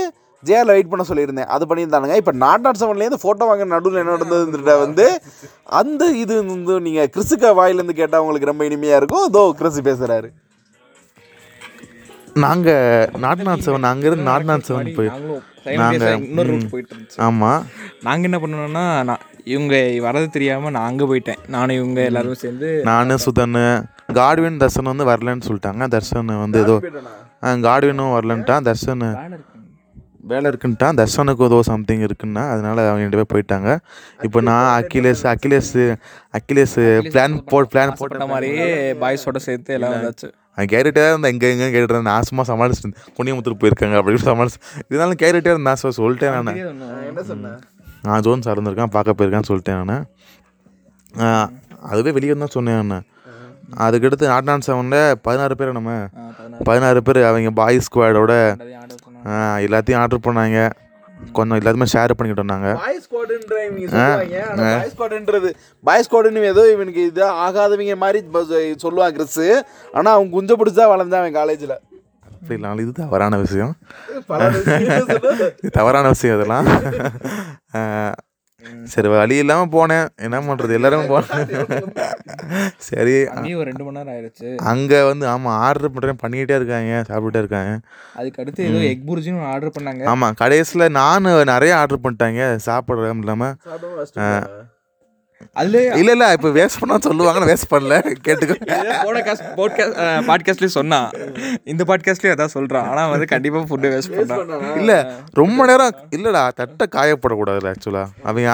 ஜேஆரில் வெயிட் பண்ண சொல்லியிருந்தேன். அது பண்ணியிருந்தானுங்க. இப்போ நாட் நாட் செவன்லேருந்து ஃபோட்டோ வாங்க நடுவில் என்ன நடந்ததுன்றத வந்து அந்த இது வந்து நீங்கள் கிறிஸுக்க வாயிலேருந்து கேட்டால் உங்களுக்கு ரொம்ப இனிமையாக இருக்கும். இதோ கிறிஸு பேசுகிறாரு நாங்கள் நாட் நாட் செவன் அங்கேருந்து நாட் நாட் செவன் போய் நாங்கள் இன்னொரு ரூட் போயிட்டு இருந்துச்சு. ஆமாம் நாங்கள் என்ன பண்ணோம்னா நான் இவங்க வரது தெரியாமல் நான் அங்கே போயிட்டேன். நானும் இவங்க எல்லாரும் சேர்ந்து நான் சுதன் காட்வின் தர்ஷன் வந்து வரலன்னு சொல்லிட்டாங்க. தர்ஷன் வந்து ஏதோ காட்வினும் வரலன்ட்டான் தர்ஷன் வேலை இருக்குன்ட்டான் தர்ஷனுக்கு ஏதோ சம்திங் இருக்குன்னா அதனால அவங்க ரெண்டு பேர் போயிட்டாங்க. இப்போ நான் அகிலேஷ் அகிலேஷ் அகிலேஷ் பிளான் போ பிளான் போட்ட போட்ட மாதிரியே பாய்ஸோட சேர்த்து எல்லாம் வந்தாச்சு. அவன் கேட்டுகிட்டே இருந்தான் எங்கே எங்கே கேட்டுட்டு இருந்தான் நான் சும்மா சமாளிச்சுட்டு இருந்தேன். குனியமுத்தூர் போயிருக்காங்க அப்படின்னு சமாளிச்சு. இதனால கேட்டுகிட்டே இருந்தான் ஸோ சொல்லிட்டேன் நான். என்ன சொன்னேன் நான் ஜோன் சார் இருந்திருக்கான் பார்க்க போயிருக்கான்னு சொல்லிட்டேன் நான். அதுவே வெளியே தான் சொன்னேன் நான். அதுக்கடுத்து நாட் நான் செவனில் பதினாறு பேர் நம்ம. பதினாறு. பேர் அவங்க பாய் ஸ்குவாடோட எல்லாத்தையும் ஆர்டர் பண்ணாங்க. கொஞ்சம் எல்லாத்தையுமே ஷேர் பண்ணிக்கிட்டோம் நாங்கள் பாய் ஸ்குவாடுன்றது பாய் ஸ்குவாடுன்னு ஏதோ இவனுக்கு இது ஆகாதவங்க மாதிரி சொல்லுவான் கிறிஸ் ஆனா அவன் குஞ்ச பிடிச்சா வளர்ந்தான் அவன் காலேஜ்ல அப்படி இல்லாமல் இது தவறான விஷயம். தவறான விஷயம். இதெல்லாம். சரி வழி இல்லாமல் போனேன். என்ன பண்ணுறது எல்லாரும் போனேன் சரி ஒரு ரெண்டு மணி நேரம் ஆயிடுச்சு. அங்கே வந்து ஆமாம் ஆர்டர் பண்ணுறேன் பண்ணிக்கிட்டே இருக்காங்க சாப்பிட்டுட்டே இருக்காங்க. அதுக்கு அடுத்து ஏதோ எக் புர்ஜின்னு ஆர்டர் பண்ணாங்க. ஆமாம் கடைசியில் நான் நிறைய ஆர்டர் பண்ணிட்டாங்க சாப்பிட்ற இல்லாமல் அதுல இல்லை இல்லை இப்போ வேஸ்ட் பண்ணா சொல்லுவாங்க வேஸ்ட் பண்ணல. கேட்டுக்கோ. போட்காஸ்ட் போட்காஸ்ட் பாட்காஸ்ட்லேயும் சொன்னான் இந்த பாட்காஸ்ட்லேயும் அதான் சொல்கிறான் ஆனால் வந்து கண்டிப்பாக ஃபுட்டு வேஸ்ட் பண்ணான் இல்லை ரொம்ப நேரம் இல்லைடா தட்டை காயப்படக்கூடாதுல்ல ஆக்சுவலாக அவன்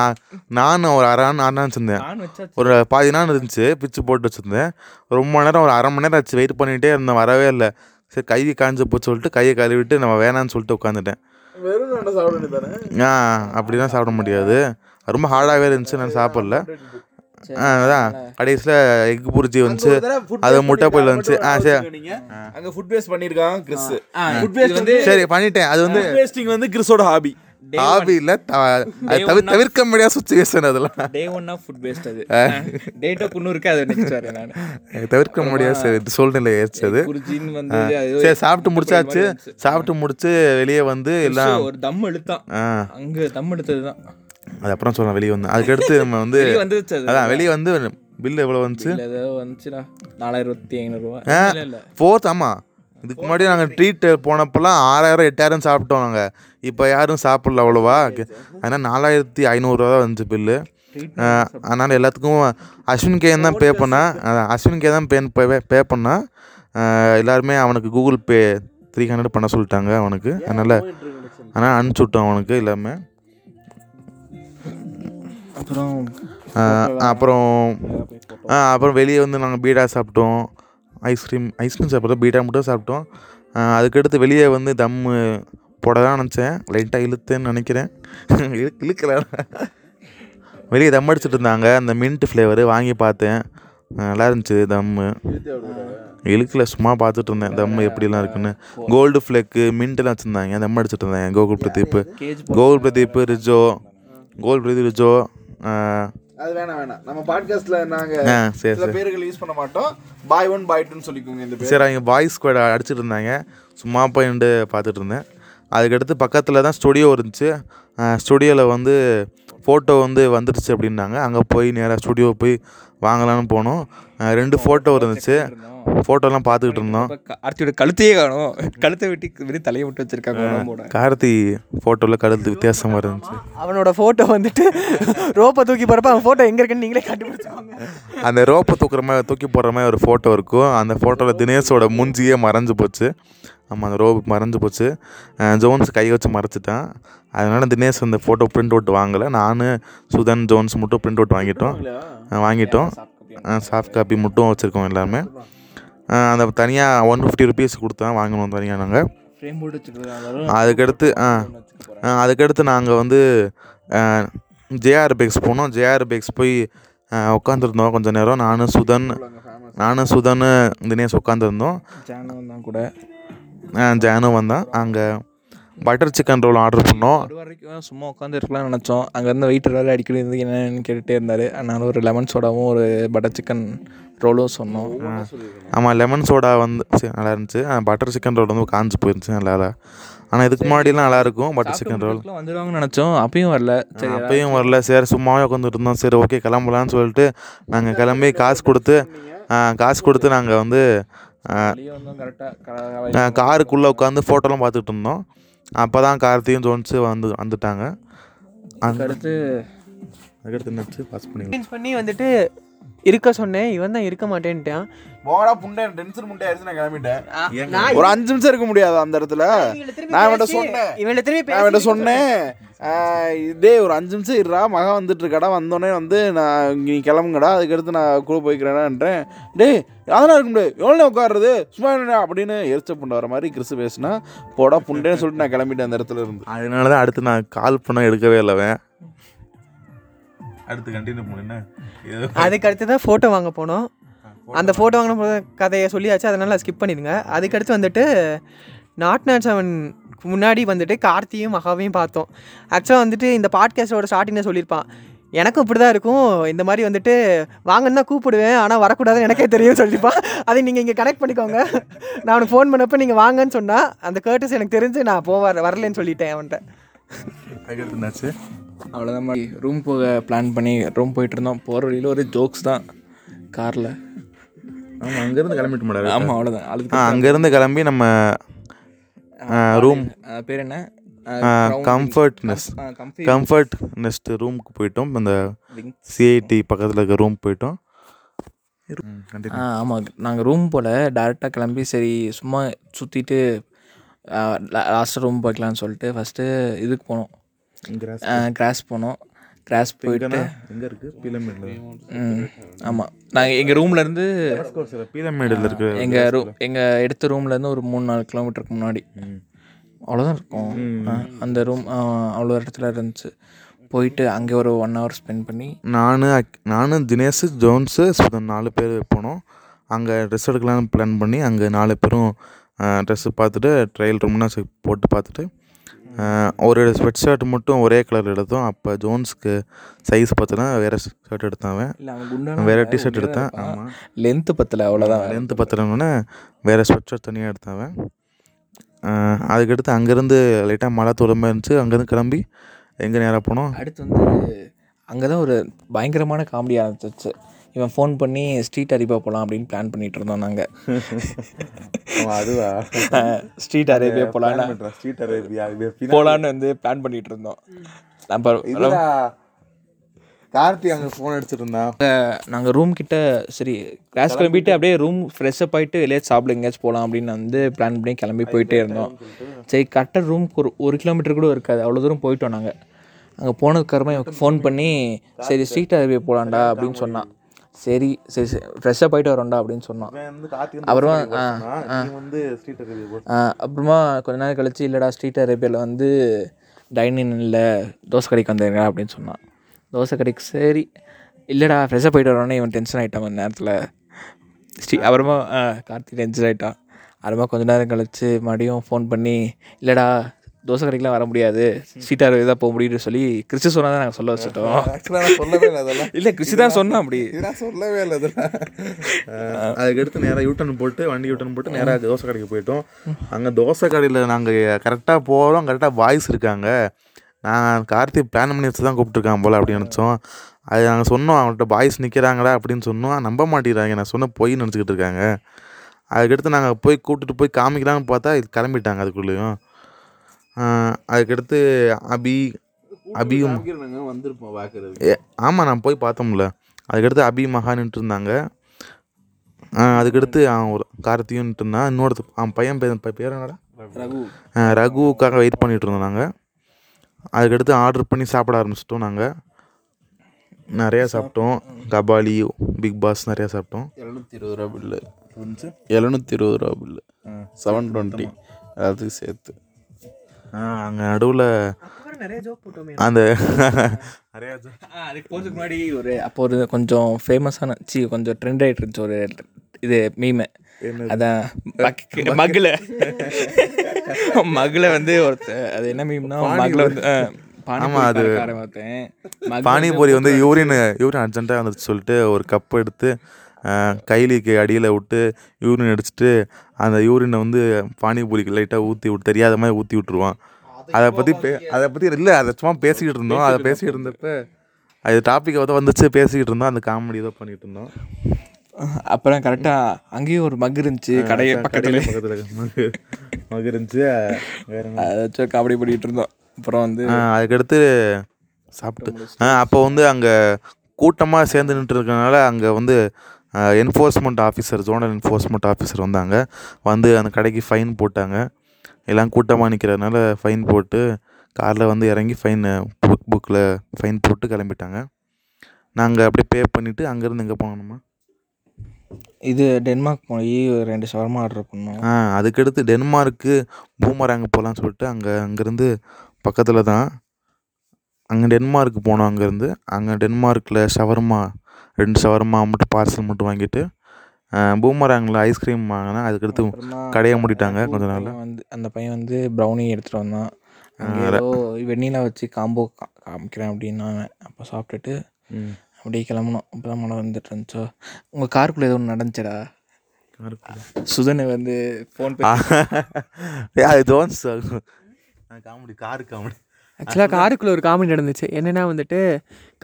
நான் ஒரு அரை நான் வச்சுருந்தேன். நான் வச்சா ஒரு பாதி நாள் இருந்துச்சு பிச்சு போட்டு வச்சுருந்தேன். ரொம்ப நேரம் ஒரு அரை மணி நேரம் ஆச்சு வெயிட் பண்ணிகிட்டே இருந்தேன் வரவே இல்லை. சரி கை காஞ்சு போச்சு சொல்லிட்டு கையை கழுவிட்டு நம்ம வேணான்னு சொல்லிட்டு உட்காந்துட்டேன். ஆ அப்படி தான்? சாப்பிட முடியாது. ரொம்ப ஹார்டாகவே இருந்துச்சு நான் சாப்பிடல ஆ அதான் கடைசியில் எக் புரிஜி வந்துச்சு. அது முட்டை பொரியல் வந்துச்சு. ஆ சரி. அங்க ஃபுட் வேஸ்ட் பண்ணிருக்கான் கிறிஸ் ஃபுட் வேஸ்ட் வந்து சரி பண்ணிட்டேன். அது வந்து வேஸ்டிங் வந்து கிறிஸோட ஹாபி ஹாபி இல்லை அது தவிர தவிர்க்க முடியாத சுச்சுவேஷன் அதெல்லாம் day one of food waste அது. டேட்டோ குன்னு இருக்கு அது வரேன் நான். தவிர்க்க முடியாத சரி சூழ்நிலை அது சரி சாப்பிட்டு முடிச்சாச்சு. சாப்பிட்டு முடிச்சு வெளியே வந்து எல்லாம் ஒரு தம் இழுத்தான். ஆ. அங்க தம் எடுத்தது தான் அது அப்புறம் சொல்லலாம் வெளியே வந்து. அதுக்கடுத்து நம்ம வந்து அதான் வெளியே வந்து பில் எவ்வளோ வந்துச்சு? ஏதோ நாலாயிரத்தி ஐநூறுரூவா ஃபோர்த் ஆமாம் இதுக்கு முன்னாடி நாங்கள் ட்ரீட் போனப்பெல்லாம் ஆறாயிரம் எட்டாயிரம் சாப்பிட்டோம் நாங்கள் இப்போ யாரும் சாப்பிடல அவ்வளோவா? அதனால் நாலாயிரத்தி ஐநூறுரூவா தான் வந்துச்சு பில்லு அதனால் எல்லாத்துக்கும் அஸ்வின் கே தான் பே பண்ணா. அதான் அஸ்வின் கே தான் பே பே பே பண்ணா. ஆஹ் எல்லாருமே அவனுக்கு கூகுள் பே த்ரீ ஹண்ட்ரட் பண்ண சொல்லிட்டாங்க அவனுக்கு. அதனால் அதனால் அனுப்பிச்சி விட்டோம் அவனுக்கு எல்லாமே. அப்புறம் அப்புறம் அப்புறம் வெளியே வந்து நாங்கள் பீடா சாப்பிட்டோம். ஐஸ்கிரீம் ஐஸ்கிரீம் சாப்பிட்டோம். பீடா மட்டும் சாப்பிட்டோம். அதுக்கடுத்து வெளியே வந்து தம்மு போட தான் நினச்சேன் லைட்டாக இழுத்தேன்னு நினைக்கிறேன். இழு இழுக்கல. வெளியே தம் அடிச்சிட்டு இருந்தாங்க. அந்த மின்ட் ஃப்ளேவரு வாங்கி பார்த்தேன். நல்லா இருந்துச்சு தம்மு இழுக்கல. சும்மா பார்த்துட்டு இருந்தேன். தம்மு எப்படிலாம் இருக்குன்னு. கோல்டு ஃப்ளேக்கு மின்ட்லாம் வச்சுருந்தாங்க. தம் அடிச்சிட்டு இருந்தேன் கோகுல் பிரதீப். கோகுல் பிரதீப் ரிஜோ. கோகுல் பிரதீப் ரிஜோ. அது வேணாம் வேணாம். நம்ம பாட்காஸ்ட்ல நாங்க சில பேர்கள் யூஸ் பண்ண மாட்டோம். பாய் ஒன் பாய் டூன்னு சொல்லிக்கோங்க இந்த பேர். சரி அவங்க பாய்ஸ் ஸ்குவாட் அடிச்சிட்டு இருந்தாங்க. சும்மா போயிட்டு பார்த்துட்டு இருந்தேன். அதுக்கடுத்து பக்கத்தில் தான் ஸ்டுடியோ இருந்துச்சு. ஸ்டுடியோவில் வந்து ஃபோட்டோ வந்து வந்துடுச்சு அப்படின்னாங்க. அங்கே போய் நேராக ஸ்டுடியோ போய் வாங்கலாம்னு போனோம். ரெண்டு ஃபோட்டோ இருந்துச்சு. ஃபோட்டோலாம் பார்த்துக்கிட்டு இருந்தோம். ஆர்த்தியோட கழுத்தையே காணும். கழுத்தை வெட்டி வெறும் தலையை விட்டு வச்சிருக்காங்க கார்த்தி ஃபோட்டோவில் கழுத்து வித்தியாசமாக இருந்துச்சு. அவனோட ஃபோட்டோ வந்துட்டு ரோப்பை தூக்கி போகிறப்ப அவன் ஃபோட்டோ எங்கே இருக்குன்னு நீங்களே கண்டுபிடிச்சுக்கோங்க. அந்த ரோப்பை தூக்குற மாதிரி தூக்கி போடுற மாதிரி ஒரு ஃபோட்டோ இருக்கும். அந்த ஃபோட்டோவில் தினேஷோட மூஞ்சியே மறைஞ்சு போச்சு. ஆமாம் அந்த ரோப் மறைஞ்சு போச்சு. ஜோன்ஸ் கை வச்சு மறைச்சிட்டான். அதனால் தினேஷ் அந்த ஃபோட்டோ பிரிண்ட் அவுட் வாங்கலை. நான் சுதன் ஜோன்ஸ் மட்டும் பிரிண்ட் அவுட் வாங்கிட்டோம். வாங்கிட்டோம். சாஃப்ட் காப்பி மட்டும் வச்சுருக்கோம் எல்லாமே. அந்த தனியாக ஒன் ஃபிஃப்டி ருபீஸ் கொடுத்தா வாங்கணும் தனியாக நாங்கள் அதுக்கடுத்து ஆ அதுக்கடுத்து நாங்கள் வந்து ஜேஆர் பேக்ஸ் போனோம். ஜேஆர் பேக்ஸ் போய் உட்காந்துருந்தோம் கொஞ்ச நேரம். நானும் சுதன் நானும் சுதன் தினேஷ் உட்காந்துருந்தோம் கூட. ஜானும் வந்தான் அங்கே பட்டர் சிக்கன் ரோல் ஆர்டர் பண்ணோம். ஒரு வரைக்கும் சும்மா உட்காந்து இருக்கலாம்னு நினச்சோம். அங்கே இருந்த வெயிட்டர் வேறு அடிக்கடி இருந்து என்னன்னு கேட்டுகிட்டே இருந்தார். அதனால ஒரு லெமன் சோடாவும் ஒரு பட்டர் சிக்கன் ரோலும் சொன்னோம். ஆமாம் லெமன் சோடா வந்து சரி, நல்லா இருந்துச்சு. பட்டர் சிக்கன் ரோல் வந்து காஞ்சு போயிருந்துச்சு நல்லா ஆனால் இதுக்கு முன்னாடிலாம் நல்லா இருக்கும் பட்டர் சிக்கன் ரோல் வந்துடுவாங்கன்னு நினச்சோம். அப்பயும் வரல. சரி அப்பயும் வரல. சரி சும்மாவே உட்காந்துட்டு இருந்தோம். சரி ஓகே கிளம்பலான்னு சொல்லிட்டு நாங்கள் கிளம்பி காசு கொடுத்து காசு கொடுத்து நாங்கள் வந்து காருக்குள்ளே உட்காந்து ஃபோட்டோலாம் பார்த்துட்டு இருந்தோம். அப்போ தான் கார்த்தியும் ஜோன்ஸு வந்து வந்துட்டாங்க. அடுத்து அதுக்கடுத்து என்னாச்சு? பாஸ் பண்ணி பண்ணி வந்துட்டு இருக்க சொன்னேன் இவன் தான் இருக்க மாட்டேன்ட்டான். போடா புண்டை டென்ஷன் முண்டை ஆயிடுச்சு நான் கிளம்பிட்டேன். ஒரு அஞ்சு நிமிஷம் இருக்க முடியாது அந்த இடத்துல. நான் இவன்கிட்ட சொன்னேன். இவன்கிட்ட திரும்பி நான் அவன்கிட்ட சொன்னேன். இதே ஒரு அஞ்சு நிமிஷம் இருடா மகா வந்துட்டு இருக்கடா வந்தோடனே வந்து நான் நீ கிளம்புங்கடா அதுக்கடுத்து நான் கூட போய்க்கிறேன்ன்றேன். டேய் அதெல்லாம் இருக்க முடியாது. எவ்வளோ உட்காருறது சும்மா அப்படின்னு எரிச்ச புண்டை வர மாதிரி கிறிஸ்து பேசினா போடா புண்டேன்னு சொல்லிட்டு நான் கிளம்பிட்டேன் அந்த இடத்துல இருந்து. அதனால தான் அடுத்து நான் கால் பண்ண எடுக்கவே இல்லை அவன். அடுத்து கண்டினியூ பண்ணு அதுக்கு அடுத்து தான் ஃபோட்டோ வாங்க போனோம். அந்த ஃபோட்டோ வாங்கின கதையை சொல்லியாச்சு அதனால் ஸ்கிப் பண்ணிடுங்க. அதுக்கடுத்து வந்துட்டு நாட் நாட் செவன் முன்னாடி வந்துட்டு கார்த்தியும் மகாவையும் பார்த்தோம். ஆக்சுவலாக வந்துட்டு இந்த பாட்காஸ்டோட ஸ்டார்டிங்கில் சொல்லியிருப்பான் எனக்கும் இப்படி தான் இருக்கும். இந்த மாதிரி வந்துட்டு வாங்கன்னு தான் கூப்பிடுவேன் ஆனால் வரக்கூடாதுன்னு எனக்கே தெரியும் சொல்லியிருப்பான். அதை நீங்கள் இங்கே கனெக்ட் பண்ணிக்கோங்க. நான் அவனுக்கு ஃபோன் பண்ணப்போ நீங்கள் வாங்கன்னு சொன்னால் அந்த கேர்ட்டஸ் எனக்கு தெரிஞ்சு நான் போவார் வரலன்னு சொல்லிட்டேன் அவன்கிட்ட. அதுக்கடுத்து என்னாச்சு அவ்வளோதான் மாதிரி ரூம் போக பிளான் பண்ணி ரூம் போயிட்டு இருந்தோம். போகிற வழியில் ஒரு ஜோக்ஸ் தான். காரில் ஆமாம் அங்கேருந்து கிளம்பிட்டு மாட்டாரு ஆமாம் அவ்வளோதான் அதுக்கு அங்கேருந்து கிளம்பி நம்ம ரூம் பேர் என்ன? கம்ஃபர்ட் நெஸ்ட் கம்ஃபர்ட் நெஸ்ட் ரூமுக்கு போயிட்டோம். அந்த சிஐடி பக்கத்தில் இருக்க ரூம் போயிட்டோம். ஆ ஆமாம் நாங்கள் ரூம் போல் டேரெக்டாக கிளம்பி சரி சும்மா சுற்றிட்டு லாஸ்ட்டு ரூம் போய்க்கலாம்னு சொல்லிட்டு ஃபஸ்ட்டு இதுக்கு போனோம். கிராஸ் போனோம். கிராஸ் போயிட்டு எங்கே இருக்குது பீலமேடில் ம் ஆமாம் நாங்கள் எங்கள் ரூம்லேருந்து பீலமேடில் இருக்கு. எங்கள் ரூம் எங்கள் எடுத்த ரூம்லேருந்து ஒரு மூணு நாலு கிலோமீட்டருக்கு முன்னாடி. அவ்வளோதான் இருக்கும். அந்த ரூம் அவ்வளோ இடத்துல இருந்துச்சு. போயிட்டு அங்கே ஒரு ஒன் ஹவர் ஸ்பெண்ட் பண்ணி நான் நான் தினேஷ் ஜோன்ஸு சுதன் நாலு பேர் போனோம். அங்கே ட்ரெஸ் எடுக்கலாம்னு பிளான் பண்ணி அங்கே நாலு பேரும் ட்ரெஸ்ஸு பார்த்துட்டு ட்ரையல் ரூம்னா போட்டு பார்த்துட்டு ஒரு ஸ்வெட் ஷர்ட் மட்டும் ஒரே கலர் எடுத்தோம். அப்போ ஜோன்ஸ்க்கு சைஸ் பார்த்தோன்னா வேறு ஷர்ட் எடுத்தாவன் இல்லை அவன் வேறு டிஷர்ட் எடுத்தேன். ஆமாம் லென்த்து பத்தல அவ்வளோதான் லென்த்து பத்திரம்னு வேறு ஸ்வெட் ஷர்ட் தனியாக எடுத்தாவன் அஹ், அதுக்கடுத்து அங்கேருந்து லைட்டாக மழை தூரமாக இருந்துச்சு. அங்கேருந்து கிளம்பி எங்கே நேராக போனோம்? அடுத்து வந்து அங்கே தான் ஒரு பயங்கரமான காமெடி ஆரம்பிச்சிச்சு. இவன் ஃபோன் பண்ணி ஸ்ட்ரீட் அரேபியா போகலாம் அப்படின்னு பிளான் பண்ணிட்டு இருந்தோம் நாங்கள் அதுவா? ஸ்ட்ரீட் அரேபியா போகலான்னு ஸ்ட்ரீட் அரேபியா போகலான்னு வந்து பிளான் பண்ணிட்டு இருந்தோம். நம்ம கார்த்தி அங்கே ஃபோன் அடிச்சிட்டு இருந்தான் நாங்கள் ரூம் கிட்ட சரி கிளாஸ் கிளம்பிட்டு. அப்படியே ரூம் ஃப்ரெஷ்ஷப் ஆகிட்டு வெளியே சாப்பிட எங்கேயாச்சும் போகலாம் அப்படின்னு வந்து பிளான் பண்ணி கிளம்பி போயிட்டே இருந்தோம். சரி கரெக்டாக ரூமுக்கு ஒரு ஒரு கிலோமீட்டர் கூட இருக்காது. அவ்வளோ தூரம் போயிட்டோம் நாங்கள் அங்கே போனதுக்கப்புறமா இவன் ஃபோன் பண்ணி சரி ஸ்ட்ரீட் அரேபியா போகலான்டா அப்படின்னு சொன்னான். சரி சரி சரி ஃப்ரெஷ்ஷப் ஆகிட்டு வரோம்டா அப்படின்னு சொன்னான். அப்புறமா வந்து அப்புறமா கொஞ்ச நேரம் கழிச்சு இல்லைடா ஸ்ட்ரீட் அரேபியாவில் வந்து டைனிங் இல்லை தோசை கடைக்கு வந்துருங்க அப்படின்னு சொன்னான். தோசை கடைக்கு சரி இல்லைடா ஃப்ரெஷ்ஷாக போயிட்டு வரோன்னே இவன் டென்ஷன் ஆகிட்டான் கொஞ்ச நேரத்தில். ஸ்ரீ அப்புறமா ஆ, கார்த்தி டென்ஷன் ஆகிட்டான் அப்புறமா கொஞ்ச நேரம் கழிச்சு மறுபடியும் ஃபோன் பண்ணி இல்லைடா தோசை கடைக்கெலாம் வர முடியாது. அரேபியா தான் போக முடியும்னு சொல்லி கிறிஸ்து சொன்னால் தான் நாங்கள் சொல்ல வச்சுட்டோம். சொல்லவே இல்லை அதெல்லாம். இல்லை கிறிஸ்து தான் சொன்னான் அப்படி. இதெல்லாம் சொல்லவே இல்லை அதெல்லாம். அதுக்கடுத்து நேராக யூட்டன் போட்டு வண்டி யூட்டன் போட்டு நேராக தோசை கடைக்கு போயிட்டோம். அங்கே தோசை கடையில் நாங்கள் கரெக்டாக போகிறோம் கரெக்டாக பாய்ஸ் இருக்காங்க. நான் கார்த்தி பிளான் பண்ணி வச்சு தான் கூப்பிட்ருக்கான் போல் அப்படின்னு நினச்சோம். அது நாங்கள் சொன்னோம் அவன்கிட்ட பாய்ஸ் நிற்கிறாங்கடா அப்படின்னு சொன்னோம். நம்ப மாட்டேங்கிறாங்க நான் சொன்ன போய் நினச்சிக்கிட்டு இருக்காங்க. அதுக்கடுத்து நாங்கள் போய் கூப்பிட்டுட்டு போய் காமிக்கலாம்னு பார்த்தா இது கிளம்பிட்டாங்க அதுக்குள்ளேயும். அதுக்கடுத்து அபி அபியும் வந்திருப்போம் பார்க்கறது ஏ ஆமாம் நான் போய் பார்த்தோம்ல. அதுக்கடுத்து அபி மகா நின்றுட்டு இருந்தாங்க அதுக்கடுத்து அவன் ஒரு கார்த்தியும் நின்றுட்டு இருந்தான் இன்னொருத்த அவன் பையன் பேர் ப- பேர் என்னடா? ரகு. ஆ, ரகுவுக்காக வெயிட் பண்ணிட்டு இருந்தோம் நாங்கள் அதுக்கடுத்து ஆர்டர் பண்ணி சாப்பிட ஆரம்பிச்சிட்டோம் நாங்கள் நிறையா சாப்பிட்டோம். கபாலி பிக் பாஸ் நிறையா சாப்பிட்டோம். எழுநூற்றி இருபது ரூபா பில்லு எழுநூற்றி இருபது ரூபா பில்லு செவன் டுவெண்ட்டி எல்லாத்துக்கும் சேர்த்து. அங்கே நடுவில் நிறைய ஜோக் போட்டோமே. அந்த நிறையா அதுக்கு போகிறதுக்கு முன்னாடி ஒரு அப்போ ஒரு கொஞ்சம் ஃபேமஸான சி கொஞ்சம் ட்ரெண்ட் ஆகிட்டு இருந்துச்சு ஒரு இது மீமை அதான் மகிழ. மகிழ வந்து ஒருத்த அது என்ன மீம்னா மகிழ வந்து ஆமா, அது- பார்த்தேன் பானிபூரி வந்து யூரின் யூரின் அர்ஜென்ட்டாக வந்துச்சு சொல்லிட்டு ஒரு கப் எடுத்து கைலிக்கு அடியில் விட்டு யூரின் அடிச்சுட்டு அந்த யூரினை வந்து பானிபூரிக்கு லைட்டாக ஊற்றி விட்டு தெரியாத மாதிரி ஊற்றி விட்ருவான் அதை பற்றி பே அதை பற்றி இல்லை அதை சும்மா பேசிக்கிட்டு இருந்தோம். அதை பேசிக்கிட்டு இருந்தப்ப அது டாபிக் வந்து வந்துச்சு பேசிக்கிட்டு இருந்தோம் அந்த காமெடி ஏதோ பண்ணிட்டு இருந்தோம். அப்புறம் கரெக்டாக அங்கேயும் ஒரு மக் இருந்துச்சு கடையை பக்கத்துல பக்கத்தில் மகு மகு இருந்துச்சு வேற என்ன? அதை வச்சு காமெடி பண்ணிட்டு இருந்தோம். அப்புறம் வந்து அதுக்கடுத்து சாப்பிட்டு அப்போ வந்து அங்கே கூட்டமாக சேர்ந்து நின்றுருக்கனால அங்கே வந்து enforcement officer zonal enforcement officer வந்தாங்க. வந்து அந்த கடைக்கு ஃபைன் போட்டாங்க. எல்லாம் கூட்டமாக நிற்கிறதுனால ஃபைன் போட்டு காரில் வந்து இறங்கி ஃபைனு புக் புக்கில் ஃபைன் போட்டு கிளம்பிட்டாங்க. நாங்கள் அப்படியே பே பண்ணிவிட்டு அங்கேருந்து எங்கே போனோம்மா இது டென்மார்க் போய் ரெண்டு ஷவர்மா ஆர்டர் பண்ணோம் ஆ அதுக்கடுத்து டென்மார்க்கு பூமராங்க போகலான்னு சொல்லிட்டு அங்கே அங்கேருந்து பக்கத்தில் தான். அங்கே டென்மார்க் போனோம் அங்கேருந்து. அங்கே டென்மார்க்கில் ஷவர்மா ரெண்டு ஷவர்மா மட்டும் பார்சல் மட்டும் வாங்கிட்டு பூமராங்கில் ஐஸ்கிரீம் வாங்கினேன். அதுக்கடுத்து கடையை மூடிட்டாங்க கொஞ்ச நாள் வந்து அந்த பையன் வந்து ப்ரௌனி எடுத்துகிட்டு வந்தான். ஏதோ வெண்ணிலா வச்சு காம்போ காமிக்கிறேன் அப்படின்னா அப்போ சாப்பிட்டுட்டு அப்படியே கிளம்புனோம். அப்போ தான் மழை வந்துட்டு இருந்துச்சோ. உங்கள் காருக்குள்ளே ஏதோ ஒன்று நடந்துச்சடா. சுதனை வந்து ஃபோன் அது ஜோன்ஸ். Comedy car comedy. ஆக்சுவலாக காருக்குள்ளே ஒரு காமெடி நடந்துச்சு. என்னென்னா வந்துட்டு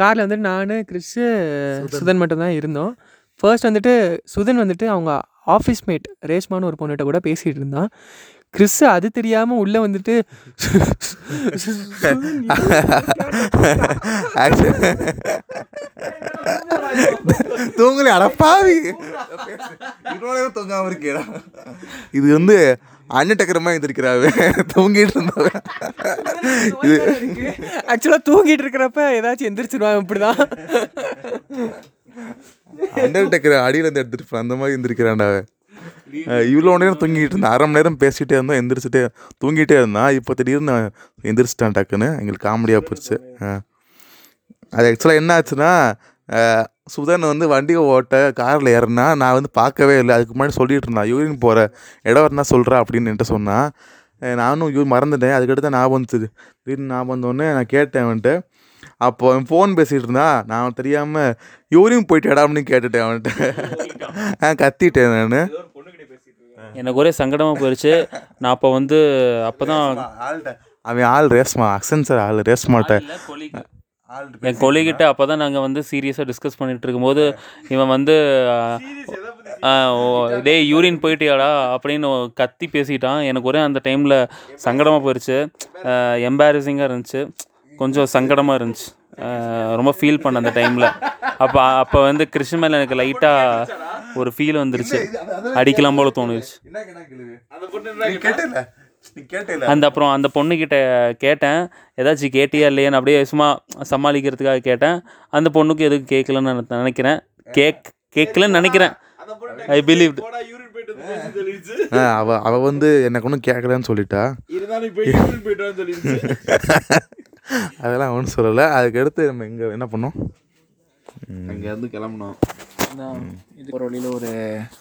காரில் வந்துட்டு நான் கிறிஸு சுதன். மட்டும்தான் இருந்தோம். ஃபர்ஸ்ட் வந்துட்டு சுதன் வந்துட்டு அவங்க ஆஃபீஸ் மேட் ரேஷ்மான்னு ஒரு பொண்ணுகிட்ட கூட பேசிகிட்டு இருந்தான். கிறிஸ் அது தெரியாமல் உள்ளே வந்துட்டு தூங்கலே அடப்பாவி. இவ்வளோ தூங்காம இருக்கேடா இது வந்து அன்னடக்கரமா எந்திரிக்கிறாவே தூங்கிட்டு இருந்தாவே இது ஆக்சுவலாக தூங்கிட்டு இருக்கிறப்ப ஏதாச்சும் எந்திரிச்சிருவான் இப்படி தான் அண்டர்டேக்கர் அடியில இருந்து எடுத்துட்டு அந்த மாதிரி எந்திரிக்கிறான்டா. இவ்வளோ நேரம் தூங்கிட்டு இருந்தான். அரை மணி நேரம் பேசிகிட்டே இருந்தோம் எந்திரிச்சிட்டே தூங்கிட்டே இருந்தான். இப்போ திடீர்னு எந்திரிச்சிட்டான் டக்குன்னு எங்களுக்கு காமெடியாக அஹ். அது ஆக்சுவலாக என்ன ஆச்சுன்னா சுதன் வந்து வண்டியை ஓட்ட காரில் ஏறினா நான் வந்து பார்க்கவே இல்லை. அதுக்கு முன்னாடி சொல்லிட்டு இருந்தான். யூரின் போகிற இடம் இருந்தால் சொல்கிறா அப்படின்னு என்கிட்ட சொன்னான் நானும் ஐயோ மறந்துட்டேன். அதுக்கடுத்து ஞாபகம் வந்துச்சு. திடீர்னு ஞாபகம் வந்தோடனே நான் கேட்டேன் அவன்கிட்ட. அப்போ அவன் ஃபோன் பேசிகிட்டு இருந்தான். நான் தெரியாமல் யூரின் போயிட்டேடா அப்படின்னு கேட்டுட்டேன் அவன்கிட்ட. ஆ கத்திட்டேன் நான். எனக்கு ஒரே சங்கடமாக போயிடுச்சு நான் அப்போ வந்து அப்போ தான் அவன் ஆள் ரேஸ்மா அக்சன்சர் ஆள் ரேஸ்மாட்ட என் கொலிகிட்ட அப்போ தான் நாங்கள் வந்து சீரியஸாக டிஸ்கஸ் பண்ணிட்டு இருக்கும்போது இவன் வந்து டேய் யூரின் போயிட்டியாடா? அப்படின்னு கத்தி பேசிட்டான். எனக்கு ஒரே அந்த டைமில் சங்கடமாக போயிடுச்சு எம்பாரசிங்காக இருந்துச்சு. கொஞ்சம் சங்கடமாக இருந்துச்சு. ரொம்ப ஃபீல் பண்ண அந்த டைமில் அப்போ அப்போ வந்து கிருஷ்ண மேலே எனக்கு லைட்டாக ஒரு ஃபீல் வந்துருச்சு. அடிக்கலாம் போல தோணுச்சு. அந்த அப்புறம் அந்த பொண்ணுக்கிட்ட கேட்டேன் ஏதாச்சும் கேட்டியா இல்லையான்னு அப்படியே சும்மா சமாளிக்கிறதுக்காக கேட்டேன். அந்த பொண்ணுக்கு எதுவும் கேட்கலன்னு நான் நினைக்கிறேன். கேக் கேட்கலன்னு நினைக்கிறேன். ஐ பிலீவ் ஆ, அவ அவ வந்து எனக்கு ஒன்றும் கேட்கலன்னு சொல்லிட்டா. அதெல்லாம் ஒன்றும் சொல்லலை. அதுக்கடுத்து நம்ம இங்கே என்ன பண்ணோம்? அங்கேருந்து கிளம்புனோம். இது ஒரு வழியில் ஒரு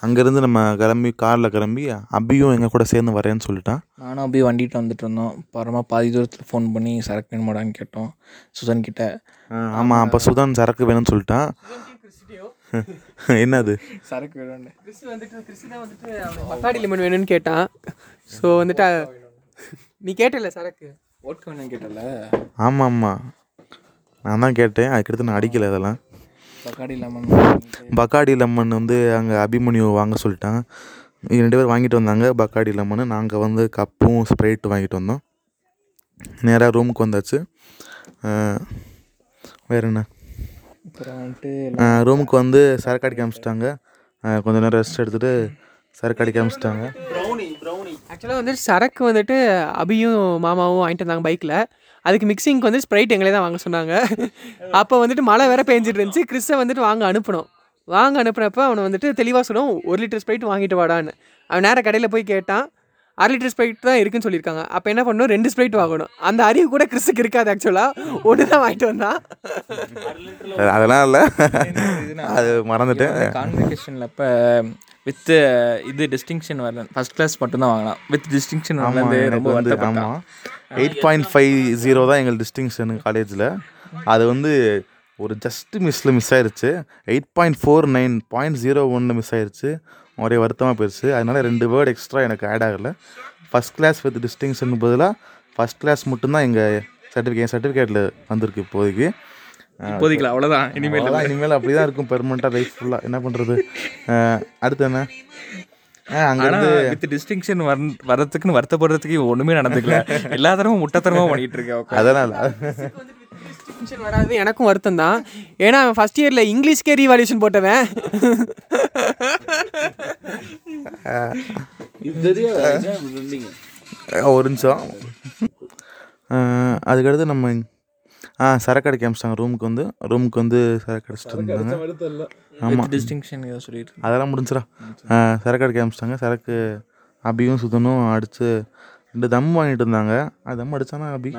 அங்கேருந்து நம்ம கிளம்பி காரில் கிளம்பி அபியும் எங்கள் கூட சேர்ந்து வரேன்னு சொல்லிட்டான். நானும் அப்படியே வண்டிட்டு வந்துட்டு இருந்தோம். அப்புறமா பாதி தூரத்தில் ஃபோன் பண்ணி சரக்கு வேணுமாடான்னு கேட்டோம். சுதன் கிட்ட. ஆமாம் அப்போ சுதன் சரக்கு வேணும்னு சொல்லிட்டான். என்னது? சரக்கு வேணும்னு. வந்துட்டு கிறிஸ் தான் வந்துட்டு அவனுக்கு மக்காடி லெமன் வேணும்னு கேட்டான். ஸோ வந்துட்டு நீ கேட்டல சரக்கு? ஓட்க வேணும்னு கேட்டல. ஆமாம் ஆமாம் நான் தான் கேட்டேன். அதுக்கடுத்து நான் அடிக்கலை அதெல்லாம் பக்காடி லெமன் பக்காடி லெமன் வந்து அங்கே அபிமன்யு வாங்க சொல்லிட்டான் இவங்க ரெண்டு பேர் வாங்கிட்டு வந்தாங்க. Bacardi lemon. நாங்கள் வந்து கப்பும் ஸ்ப்ரைட் வாங்கிட்டு வந்தோம். நேராக ரூமுக்கு வந்தாச்சு. வேற என்ன? அப்புறம் வந்துட்டு ரூமுக்கு வந்து சரக்கு அடிக்க ஆரம்பிச்சிட்டாங்க கொஞ்ச நேரம் ரெஸ்ட் எடுத்துகிட்டு சரக்கு அடிக்க ஆரம்பிச்சிட்டாங்க ஆக்சுவலாக வந்துட்டு சரக்கு வந்துட்டு அபியும் மாமாவும் வாங்கிட்டு வந்தாங்க பைக்கில் அதுக்கு மிக்சிங்க்கு வந்து ஸ்ப்ரைட் எங்களே தான் வாங்க சொன்னாங்க. அப்போ வந்துட்டு மழை வேற பேஞ்சிட்டு இருந்துச்சு. கிறிஸை வந்துட்டு வாங்க அனுப்பினோம். வாங்க அனுப்புனப்ப அவனை வந்துட்டு தெளிவாக சொல்லுவோம் ஒரு லிட்டர் ஸ்ப்ரைட் வாங்கிட்டு வாடான்னு. அவன் நேராக கடையில் போய் கேட்டான். அரை லிட்டர் ஸ்ப்ரைட் தான் இருக்குன்னு சொல்லியிருக்காங்க. அப்போ என்ன பண்ணணும்? ரெண்டு ஸ்ப்ரைட் வாங்கணும். அந்த அறிவு கூட கிறிஸுக்கு இருக்காது ஆக்சுவலாக ஒன்று தான் வாங்கிட்டு வந்தான். அதெல்லாம் இல்லை. அது மறந்துட்டேன். கான்வெகேஷனில் இப்போ வித் இது டிஸ்டிங்ஷன் வரல. ஃபர்ஸ்ட் கிளாஸ் மட்டும்தான் வாங்கலாம் வித் டிஸ்டிங்ஷன் எனக்கு ரொம்ப வந்து வருத்தப்பட்டான். ஆமாம் எயிட் பாயிண்ட் ஃபைவ் ஜீரோ தான் எங்கள் டிஸ்டிங்ஷன் காலேஜில் அது வந்து ஒரு ஜஸ்ட் மிஸ்ஸில் மிஸ் ஆயிருச்சு. Eight point four nine point zero ஒன்று மிஸ் ஆயிருச்சு. ஒரே வருத்தமாக போயிடுச்சு அதனால ரெண்டு வேர்டு எக்ஸ்ட்ரா எனக்கு ஆட் ஆகலை. ஃபஸ்ட் கிளாஸ் வித் டிஸ்டிங்ஷன் பதிலாக ஃபஸ்ட் கிளாஸ் மட்டும்தான் எங்கள் சர்டிஃபிகேட் என் சர்டிஃபிகேட்டில் வந்திருக்கு இப்போதைக்கு. இப்போதைக்கு அவ்வளோதான் இனிமேல் அவ்வளோதான் இனிமேல் அப்படி தான் இருக்கும் பெர்மனெண்ட்டாக லைஃப் ஃபுல்லாக என்ன பண்ணுறது அடுத்து என்ன? அங்கேருந்து வித் டிஸ்டிங்ஷன் வர வரதுக்குன்னு வருத்தப்படுறதுக்கு ஒன்றுமே நடந்துக்கல. எல்லா தரமும் முட்டத்தனமாக பண்ணிட்டு இருக்கேன் அதனால். டிஸ்டிங்ஷன் வராது. எனக்கும் வருத்தம் தான் ஏன்னா அவன் ஃபஸ்ட் இயரில் இங்கிலீஷ்க்கே ரீவால்யூஷன் போட்டவன். ஒரு நிமிஷம். அதுக்கடுத்து நம்ம ஆ சரக்கு அடிக்க ஆரம்பிச்சிட்டாங்க ரூமுக்கு வந்து ரூமுக்கு வந்து சரக்கு அடிச்சிட்டு இருந்தாங்க ஆமாம் டிஸ்டிங்ஷன் சொல்லிட்டு அதெல்லாம் முடிஞ்சிடா. சரக்கு அடிக்க ஆரம்பிச்சிட்டாங்க சரக்கு அபியும் சுதனும் அடித்து ரெண்டு தம் வாங்கிட்டு இருந்தாங்க. அது தம் அடிச்சானா அபி?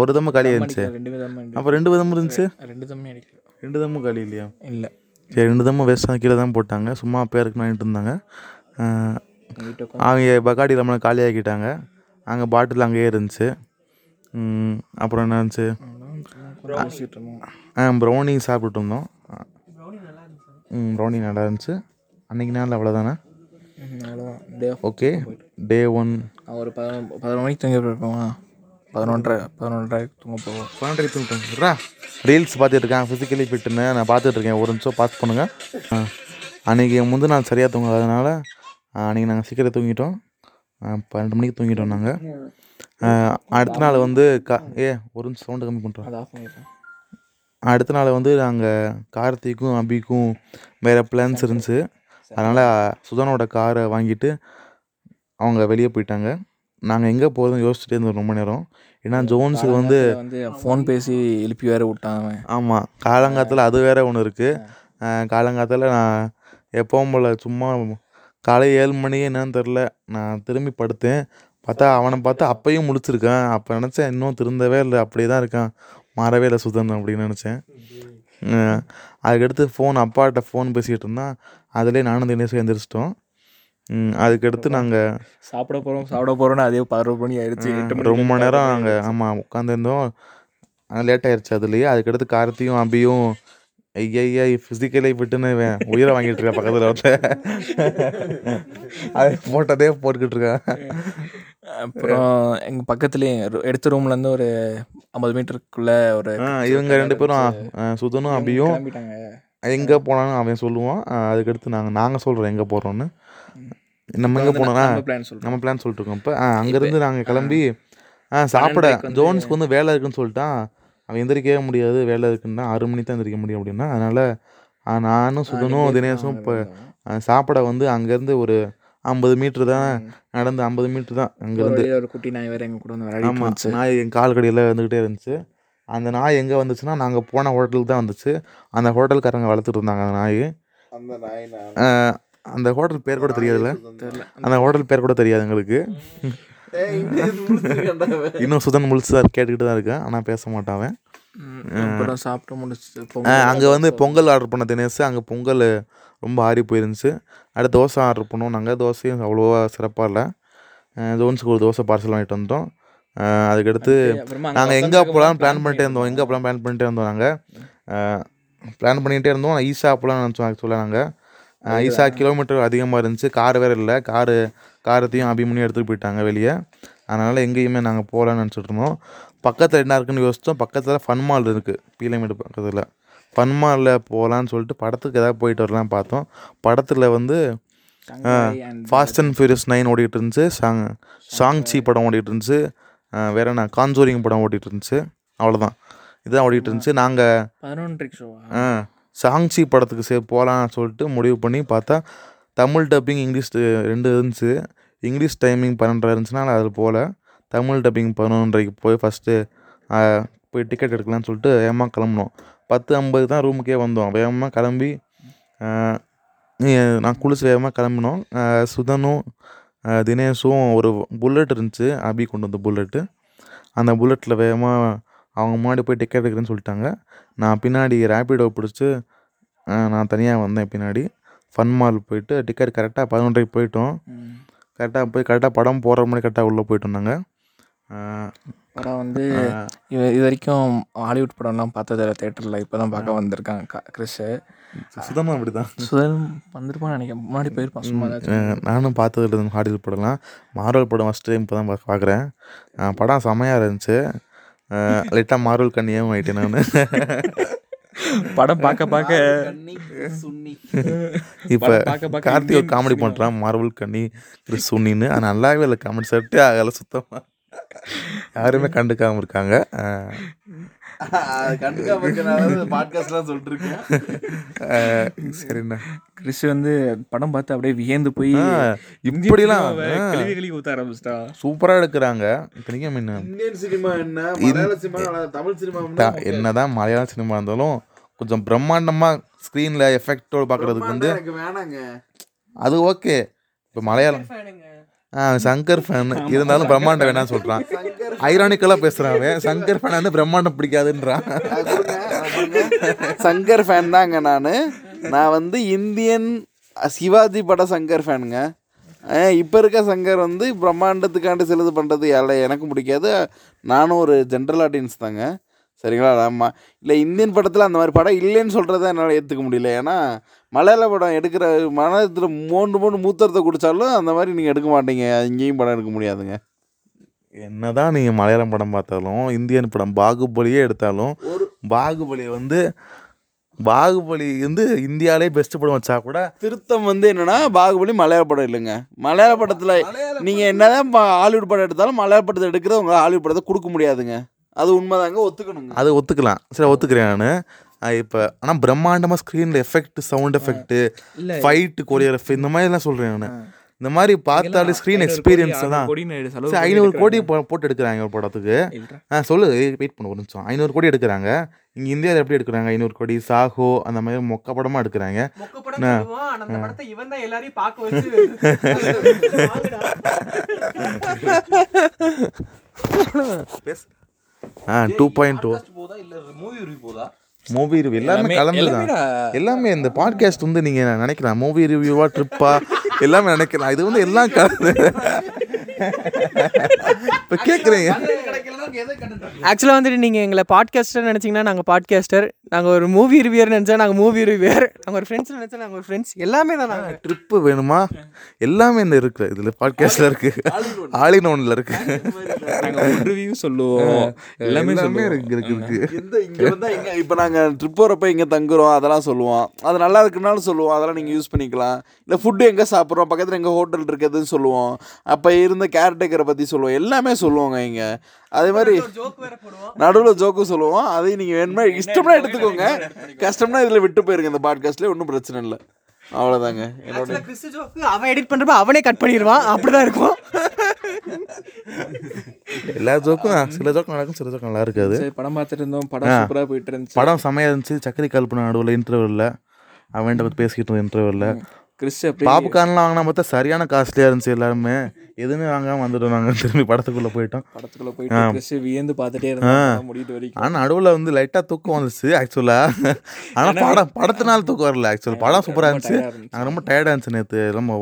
ஒரு தம்மு காலி இருந்துச்சு ரெண்டு விதமாக அப்போ ரெண்டு தம் இருந்துச்சு? ரெண்டு தம்மே அடிக்கல. ரெண்டு தம்மும் காலி இல்லையா? இல்லை. சரி ரெண்டு தம்மும் வேஸ்ட்டாக கீழே தான் போட்டாங்க. சும்மா பேருக்கு வாங்கிட்டு இருந்தாங்க. அவங்க பக்காடி லெமனை காலியாக்கிட்டாங்க அங்கே பாட்டில் அங்கேயே இருந்துச்சு. அப்புறம் என்ன இருந்துச்சு? ஆ ப்ரௌனி சாப்பிட்டுட்டு இருந்தோம். ம் ப்ரௌனி நல்லா இருந்துச்சு. அன்றைக்கி நாள் அவ்வளோதானே ஓகே டே ஒன் ஒரு பதினொன்று பதினொரு மணிக்கு தூங்கி போயிருப்போமா பதினொன்றரை பதினொன்றரை தூங்க போவோம். பன்னெண்டரைக்கு தூங்கிட்டேன் ரீல்ஸ் பார்த்துட்டு இருக்கேன். ஃபிசிக்கலி ஃபிட்டுன்னு நான் பார்த்துட்டு இருக்கேன். ஒரு நிமிஷம் பார்த்து பண்ணுங்க. ஆ, அன்னைக்கு முந்தின நாள் சரியாக தூங்காதனால ஆ, அன்னைக்கு நாங்கள் சீக்கிரம் தூங்கிட்டோம். பன்னெண்டு மணிக்கு தூங்கிட்டோம் நாங்கள் அடுத்த நாள் வந்து கா ஏ ஒரு நிமிஷம் சவுண்டு கம்மி பண்ணுறோம் அடுத்த நாள் வந்து நாங்கள் கார்த்திக்கும் அபிக்கும் வேறு பிளான்ஸ் இருந்துச்சு. அதனால் சுதனோட காரை வாங்கிட்டு அவங்க வெளியே போயிட்டாங்க. நாங்கள் எங்கே போகிறதும் யோசிச்சுட்டே இருந்தோம் ரொம்ப நேரம். ஏன்னா ஜோன்ஸுக்கு வந்து வந்து ஃபோன் பேசி எழுப்பி வேற விட்டான் அவன். ஆமாம் காலங்காத்தில் அது வேற ஒன்று இருக்குது காலங்காத்தில் நான் எப்பவும் போல் சும்மா காலை ஏழு மணி என்னன்னு தெரில நான் திரும்பி படுத்தேன். பார்த்தா அவனை பார்த்தா அப்பயும் முடிச்சிருக்கான் அப்போ நினச்சேன் இன்னும் திருந்தவே இல்லை. அப்படியே தான் இருக்கான். மாறவே இல்லை சுதன் அப்படின்னு நினச்சேன். அதுக்கடுத்து ஃபோன் அப்பாட்ட ஃபோன் பேசிகிட்டு இருந்தான். அதிலே நானும் தினேஷும் எந்திரிச்சிட்டோம். ம், அதுக்கடுத்து நாங்கள் சாப்பிட போகிறோம் சாப்பிட போகிறோன்னு அதே பதினோரு மணி ஆயிடுச்சு எட்டு மணி ரொம்ப நேரம் அங்கே ஆமாம் உட்காந்துருந்தோம் லேட் ஆயிடுச்சு அதுலேயே. அதுக்கடுத்து கார்த்தியும் அபியும் ஐயா ஐயா ஃபிசிக்கலை விட்டுன்னு உயிரை வாங்கிட்டு இருக்கான் பக்கத்தில் ஒருத்தன் அது போட்டதே போட்டுக்கிட்டு இருக்கான். அப்புறம் எங்கள் பக்கத்துலேயே எடுத்த ரூம்லேருந்து ஒரு ஐம்பது மீட்டருக்குள்ளே ஒரு இவங்க ரெண்டு பேரும் சுதனும் அபியும் எங்கே போனாலும் அவன் சொல்லுவான். அதுக்கடுத்து நாங்கள் நாங்கள் சொல்கிறோம் எங்கே போகிறோன்னு நம்ம எங்கே போனோம்னா நம்ம பிளான் சொல்லிட்டு இருக்கோம் இப்போ அங்கேருந்து நாங்கள் கிளம்பி ஆ சாப்பிட ஜோன்ஸ்க்கு வந்து வேலை இருக்குன்னு சொல்லிட்டான். அவன் எந்திரிக்கவே முடியாது வேலை இருக்குன்னா ஆறு மணி தான் எந்திரிக்க முடியும் அப்படின்னா. அதனால் நானும் சுதனும் தினேஷும் இப்போ சாப்பிட வந்து அங்கேருந்து ஒரு ஐம்பது மீட்ரு தான் நடந்து ஐம்பது மீட்ரு தான் அங்கேருந்து. ஒரு குட்டி நாய் வேற எங்க கூட வந்து ஆமாம் நாய் என் கால் கடியில் வந்துக்கிட்டே இருந்துச்சு. அந்த நாய் எங்கே வந்துச்சுன்னா நாங்கள் போன ஹோட்டலுக்கு தான் வந்துச்சு. அந்த ஹோட்டல்காரங்க வளர்த்துட்டு இருந்தாங்க அந்த நாய். அந்த நாய் அந்த ஹோட்டல் பேர் கூட தெரியாதுல்ல? தெரியல. அந்த ஹோட்டல் பேர் கூட தெரியாது எங்களுக்கு. இன்னும் சுதன் முழுசு தான் கேட்டுக்கிட்டு தான் இருக்கேன் ஆனால் பேச மாட்டான் அப்புறம் சாப்பிட்டு முடிச்சுட்டு அங்கே வந்து பொங்கல் ஆர்டர் பண்ண தினேஷ் அங்கே பொங்கல் ரொம்ப ஆறி போயிருந்துச்சு. அடுத்து தோசை ஆர்டர் பண்ணோம். நாங்கள் தோசையும் அவ்வளோவா சிறப்பாக இல்லை. ஜோன்ஸுக்கு ஒரு தோசை பார்சல் வாங்கிட்டு வந்துட்டோம். அஹ் அதுக்கடுத்து நாங்கள் எங்கே போகலான்னு பிளான் பண்ணிட்டே இருந்தோம். எங்கே போகலாம் பிளான் பண்ணிட்டே இருந்தோம் நாங்கள் பிளான் பண்ணிகிட்டே இருந்தோம். ஈஷா போகலான்னு நினச்சோம் ஆக்சுவலாக நாங்கள் ஈஷா கிலோமீட்டர் அதிகமாக இருந்துச்சு. கார் வேறு இல்லை. காரு காரத்தையும் அபிமன்யும் எடுத்துகிட்டு போயிட்டாங்க வெளியே. அதனால் எங்கேயுமே நாங்கள் போகலான்னு நினச்சிட்டு இருந்தோம். பக்கத்தில் என்ன இருக்குன்னு யோசித்தோம் பக்கத்தில் ஃபன் மால் இருக்குது பீலமேடு பக்கத்தில். ஃபன் மாலில் போகலான்னு சொல்லிட்டு படத்துக்கு ஏதாவது போயிட்டு வரலாம் பார்த்தோம். படத்தில் வந்து ஃபாஸ்ட் அண்ட் ஃபியூரியஸ் நைன் ஓடிட்டு இருந்துச்சு. சாங் சாங்ச்சி படம் ஓடிட்டு இருந்துச்சு. வேற என்ன காஞ்சோரிங் படம் ஓடிட்டு இருந்துச்சு அவ்வளோதான் இதுதான் ஓடிட்டு இருந்துச்சு நாங்கள் சாங்ச்சி படத்துக்கு சே போகலான்னு சொல்லிட்டு முடிவு பண்ணி பார்த்தா தமிழ் டப்பிங் இங்கிலீஷ் ரெண்டு இருந்துச்சு. இங்கிலீஷ் டைமிங் பன்னெண்டரை இருந்துச்சுன்னா நான் அதில் போகல. தமிழ் டப்பிங் பதினொன்றரைக்கு போய் ஃபஸ்ட்டு போய் டிக்கெட் எடுக்கலாம்னு சொல்லிட்டு வேகமாக கிளம்புனோம். பத்து ஐம்பது தான் ரூமுக்கே வந்தோம். வேகமாக கிளம்பி நான் குளிச்சு வேகமாக கிளம்பினோம். சுதனும் தினேஷும் ஒரு புல்லட் இருந்துச்சு அபி கொண்டு வந்த புல்லட்டு. அந்த புல்லட்டில் வேகமாக அவங்க முன்னாடி போய் டிக்கெட் எடுக்கிறேன்னு சொல்லிட்டாங்க. நான் பின்னாடி ரேப்பிடோ பிடிச்சி நான் தனியாக வந்தேன் பின்னாடி. ஃபன் மால் போயிட்டு டிக்கெட் கரெக்டாக பதினொன்றரைக்கு போயிட்டோம். கரெக்டாக போய் கரெக்டாக படம் போகிற மாதிரி கரெக்டாக உள்ளே போயிட்டோம் நாங்கள் படம் வந்து இது இது வரைக்கும் ஹாலிவுட் படம்லாம் பார்த்ததில்ல தேட்டரில் இப்போ தான் பார்க்க வந்திருக்கான் க- கிறிஸு சுதனும் அப்படி தான் சுதன் வந்திருப்பான்னு நினைக்கிறேன். முன்னாடி போயிருப்பான் சும்மா நானும் பார்த்ததில்ல ஹாலிவுட் படம்லாம். மார்வல் படம் ஃபஸ்ட் டைம் இப்போ தான் பார்க்குறேன் படம் செமையாக இருந்துச்சு. லைட்டாக மார்வல் கண்ணியாகவும் ஆயிட்டேன் நான். படம் பார்க்க பார்க்க இப்போ கார்த்திக் காமெடி. பண்ணுறான் மார்வல் கண்ணி சுன்னின்னு அது நல்லாவே இல்லை காமெடி செட்டே ஆகலை சுத்தமாக யாருமே கண்டுக்காமல் இருக்காங்க. கண்டுக்காம இருக்கேன் சரிண்ணா. கிறிஸ் வந்து படம் பார்த்து அப்படியே வியந்து போய் இப்படிலாம் ஆ. கழுவி கழுவி ஊற்ற ஆரம்பிச்சிட்டான். சூப்பராக எடுக்கிறாங்க. இந்தியன் சினிமா என்ன? மலையாள சினிமா தமிழ் சினிமா என்னதான் மலையாள சினிமா இருந்தாலும் கொஞ்சம் பிரம்மாண்டமாக ஸ்க்ரீனில் எஃபெக்டோடு பார்க்குறதுக்கு வந்து அது ஓகே இப்போ மலையாளம் சங்கர் ஃபேன் இருந்தாலும் பிரம்மாண்டம் வேணாம்னு சொல்கிறான் ஐரானிக்கலாக பேசுகிறான் அவன். சங்கர் ஃபேன் வந்து பிரம்மாண்டம் பிடிக்காதுன்றான். சங்கர் ஃபேன் தாங்க நான். நான் வந்து இந்தியன் சிவாஜி பட சங்கர் ஃபேனுங்க இப்போ இருக்க சங்கர் வந்து பிரம்மாண்டத்துக்காண்டி சிலது பண்ணுறது யார எனக்கும் பிடிக்காது. நானும் ஒரு ஜென்ரல் ஆடியன்ஸ் தாங்க. சரிங்களா? ஆமாம் இல்லை இந்தியன் படத்தில் அந்த மாதிரி படம் இல்லைன்னு சொல்கிறத என்னால் ஏற்றுக்க முடியல. ஏன்னா மலையாள படம் எடுக்கிற மனத்தில் மூன்று மூணு மூத்தரத்தை குடித்தாலும் அந்த மாதிரி நீங்கள் எடுக்க மாட்டீங்க. இங்கேயும் படம் எடுக்க முடியாதுங்க. என்னதான் நீங்கள் மலையாளம் படம் பார்த்தாலும் இந்தியன் படம் பாகுபலியே எடுத்தாலும் பாகுபலி வந்து பாகுபலி வந்து இந்தியாவிலே பெஸ்ட் படம் வச்சா கூட திருத்தம் வந்து என்னன்னா பாகுபலி மலையாள படம் இல்லைங்க. மலையாள படத்தில் நீங்கள் என்னதான் ஹாலிவுட் படம் எடுத்தாலும் மலையாள படத்தை எடுக்கிறது உங்களால் ஹாலிவுட் படத்தை கொடுக்க முடியாதுங்க. அது உண்மைதாங்க ஒத்துக்கணுங்க. அது ஒத்துக்கலாம். சரி ஒத்துக்கிறேன் நான். இப்போ ஆனால் பிரம்மாண்டமாக ஸ்க்ரீனில் எஃபெக்ட் சவுண்ட் எஃபெக்ட் இல்ல ஃபைட்டு கொரியோகிராஃபி இந்த மாதிரிலாம் சொல்கிறேன் நான். இந்த மாதிரி பார்த்தாலே ஸ்க்ரீன் எக்ஸ்பீரியன்ஸ் தான். சரி ஐநூறு கோடி போட்டு எடுக்கிறாங்க ஒரு படத்துக்கு. ஆ சொல்லு வெயிட் பண்ணு ஒரு நிமிஷம். ஐநூறு கோடி எடுக்கிறாங்க. இங்கே இந்தியாவில் எப்படி எடுக்கிறாங்க? ஐநூறு கோடி சாஹோ அந்த மாதிரி மொக்க படமாக எடுக்கிறாங்க. ஆ. டூ பாயிண்ட் டூ போதா இல்லை மூவி ரிவ்யூ எல்லாமே கலந்து தான். எல்லாமே இந்த பாட்காஸ்ட் வந்து நீங்கள் நினைக்கலாம் மூவி ரிவ்யூவா ட்ரிப்பா எல்லாமே நினைக்கலாம் இது வந்து எல்லாம் கலந்து இப்போ கேட்குறீங்க ஆக்சுவலாக வந்துட்டு நீங்கள் எங்களை பாட்காஸ்டர் நினச்சிங்கன்னா நாங்கள் பாட்காஸ்டர் நாங்கள் ஒரு மூவி ரிவ்யூர் நினச்சா நாங்கள் மூவி ரிவ்யூர் நாங்கள் ஒரு ஃப்ரெண்ட்ஸ் நினச்சா நாங்கள் ஒரு ஃப்ரெண்ட்ஸ் எல்லாமே தான் நாங்கள் ட்ரிப்பு வேணுமா? எல்லாமே இந்த இருக்கு. இதில் பாட்காஸ்ட்டில் இருக்கு. ஆலின் ஒன்ல இருக்கு. நாங்கள் ரிவ்யூ சொல்லுவோம். எல்லாமே எல்லாமே இருக்கு இருக்கு இருக்கு. இப்போ நாங்கள் ட்ரிப் போகிறப்ப இங்கே தங்குறோம் அதெல்லாம் சொல்லுவோம். அது நல்லா இருக்குனாலும் சொல்லுவோம். அதெல்லாம் நீங்கள் யூஸ் பண்ணிக்கலாம். இல்லை ஃபுட்டு எங்கே சாப்பிட்றோம் பக்கத்தில் எங்கே ஹோட்டல் இருக்குதுன்னு சொல்லுவோம். அப்போ இருந்த கேர்டேக்கரை பற்றி சொல்லுவோம். எல்லாமே சொல்லுவோங்க இங்கே. அதே மாதிரி ஜோக் வேற போடுவோம். நடுவில் ஜோக்கும் சொல்லுவோம். அதையும் நீங்கள் வேணுமா இஷ்டம்னா எடுத்துக்கோங்க. கஷ்டம்னா இதில் விட்டு போயிருங்க இந்த பாட்காஸ்ட்லேயே ஒன்றும் பிரச்சனை இல்லை. அவ்வளோதாங்க என்னோட அவன் எடிட் பண்ணுறப்ப அவனே கட் பண்ணிடுவான். அப்படிதான் இருக்கும். எல்லா ஜோக்கும் சில ஜோக்கும் நடக்கும் சில ஜோக்கும் நல்லா இருக்காது. சரி படம் பார்த்துட்டு இருந்தோம். படம் சூப்பராக போயிட்டு இருந்துச்சு. படம் செமையாக இருந்துச்சு. சக்கரை கல்பனை நடுவில் இன்டர்வெல்ல அவன்கிட்ட பற்றி பேசிக்கிட்டு இருந்தோம் இன்டர்வெல்ல கிறிஸ் அப்படியே பாப்கார்ன்லாம் வாங்கினா பார்த்தா சரியான காஸ்ட்லியாக இருந்துச்சு எல்லாருமே. எதுவுமே வாங்காமல் வந்துட்டோம் நாங்கள் திரும்பி படத்துக்குள்ளே போயிட்டோம். படத்துக்குள்ள போயிட்டு கிறிஸ் வியந்து பார்த்துட்டே இருந்தான் முடிட்டு வரைக்கும். ஆனால் நடுவில் வந்து லைட்டாக தூக்கம் வந்துச்சு ஆக்சுவலாக ஆனால் படம் படத்தினால தூக்கம் வரல ஆக்சுவல் படம் சூப்பராக இருந்துச்சு. நாங்கள் ரொம்ப டயர்டாக இருந்துச்சு நேற்று ரொம்ப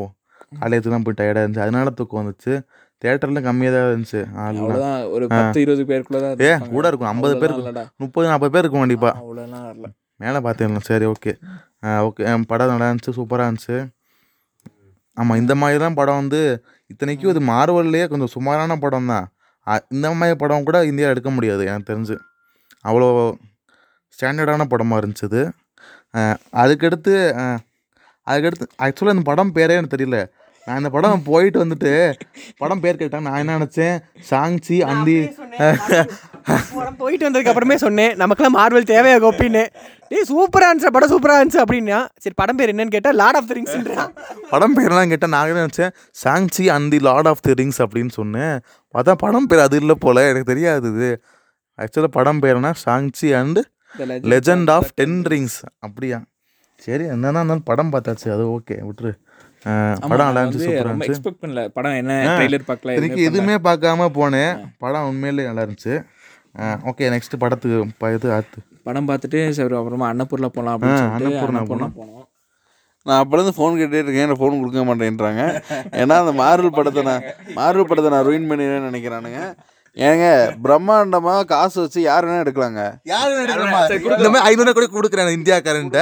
காலேஜுலாம் போய் டயர்டாக இருந்துச்சு. அதனால தூக்கம் வந்துச்சு. தேட்டரில் கம்மியாக தான் இருந்துச்சு. அவ்வளோதான் ஒரு பத்து இருபது பேருக்குள்ள தான் ஏ. கூட இருக்கும். ஐம்பது பேர். முப்பது நாற்பது பேர் இருக்கும் கண்டிப்பாக அவ்வளோலாம் வரல. மேலே பார்த்தேன் சரி ஓகே ஓகே படம் நல்லா இருந்துச்சு சூப்பராக இருந்துச்சு. ஆமாம் இந்த மாதிரிலாம் படம் வந்து இத்தனைக்கும் இது மார்வல்லையே கொஞ்சம் சுமாரான படம் தான் இந்த மாதிரி படம் கூட இந்தியா எடுக்க முடியாது எனக்கு தெரிஞ்சு. அவ்வளோ ஸ்டாண்டர்டான படமாக இருந்துச்சு இது. அதுக்கடுத்து அதுக்கடுத்து ஆக்சுவலாக இந்த படம் பேரே எனக்கு தெரியல. நான் இந்த படம் போயிட்டு வந்துட்டு படம் பேர் கேட்டேன் நான் என்ன நினச்சேன்? சாங்சி அந்தி. படம் போயிட்டு வந்ததுக்கு அப்புறமே சொன்னேன் நமக்கெல்லாம் மார்வல் தேவையா கோப்பின்னு டேய் சூப்பராக இருந்துச்சு படம் சூப்பராக இருந்துச்சு அப்படின்னா சரி படம் பேர் என்னன்னு கேட்டால் லார்ட் ஆஃப் த ரிங்ஸ்ன்றான் படம் பேர்லாம் கேட்டால் நான் என்ன நினச்சேன் Shang Chi and the Lord of the Rings அப்படின்னு சொன்னேன். பார்த்தா படம் பேர் அது இல்லை போல் எனக்கு தெரியாது இது. ஆக்சுவலாக படம் பேர்னா Shang Chi and The Legend Legend of Ten Rings அப்படியா? சரி என்னதான் இருந்தாலும் படம் பார்த்தாச்சு அது ஓகே விட்டுரு. படம் நல்லா இருந்துச்சு எக்ஸ்பெக்ட் பண்ணல. படம் என்ன ஆ. ட்ரைலர் பார்க்கல இதுக்கு எதுவுமே பார்க்காம போனேன். படம் உண்மையிலே நல்லா இருந்துச்சு. ஓகே நெக்ஸ்ட் படத்துக்கு இது அடுத்து? படம் பார்த்துட்டு சரி அப்புறமா அன்னப்பூர்ல போகலாம் அப்படின்னு அன்னபூர்ணா போனோம். நான் அப்போலேருந்து ஃபோன் கேட்டே இருக்கேன். எனக்கு ஃபோன் கொடுக்க மாட்டேன்றாங்க? ஏன்னா அந்த மார்வல் படத்தை நான் மார்வல் படத்தை நான் ruin பண்ணிடுவேன்னு நினைக்கிறானுங்க. ஏங்க பிரம்மாண்டமாக காசு வச்சு யார் வேணா எடுக்கலாங்க? யாரு இந்த மாதிரி ஐநூறு கோடி கொடுக்குறேன் இந்தியாக்காரன்ட்ட.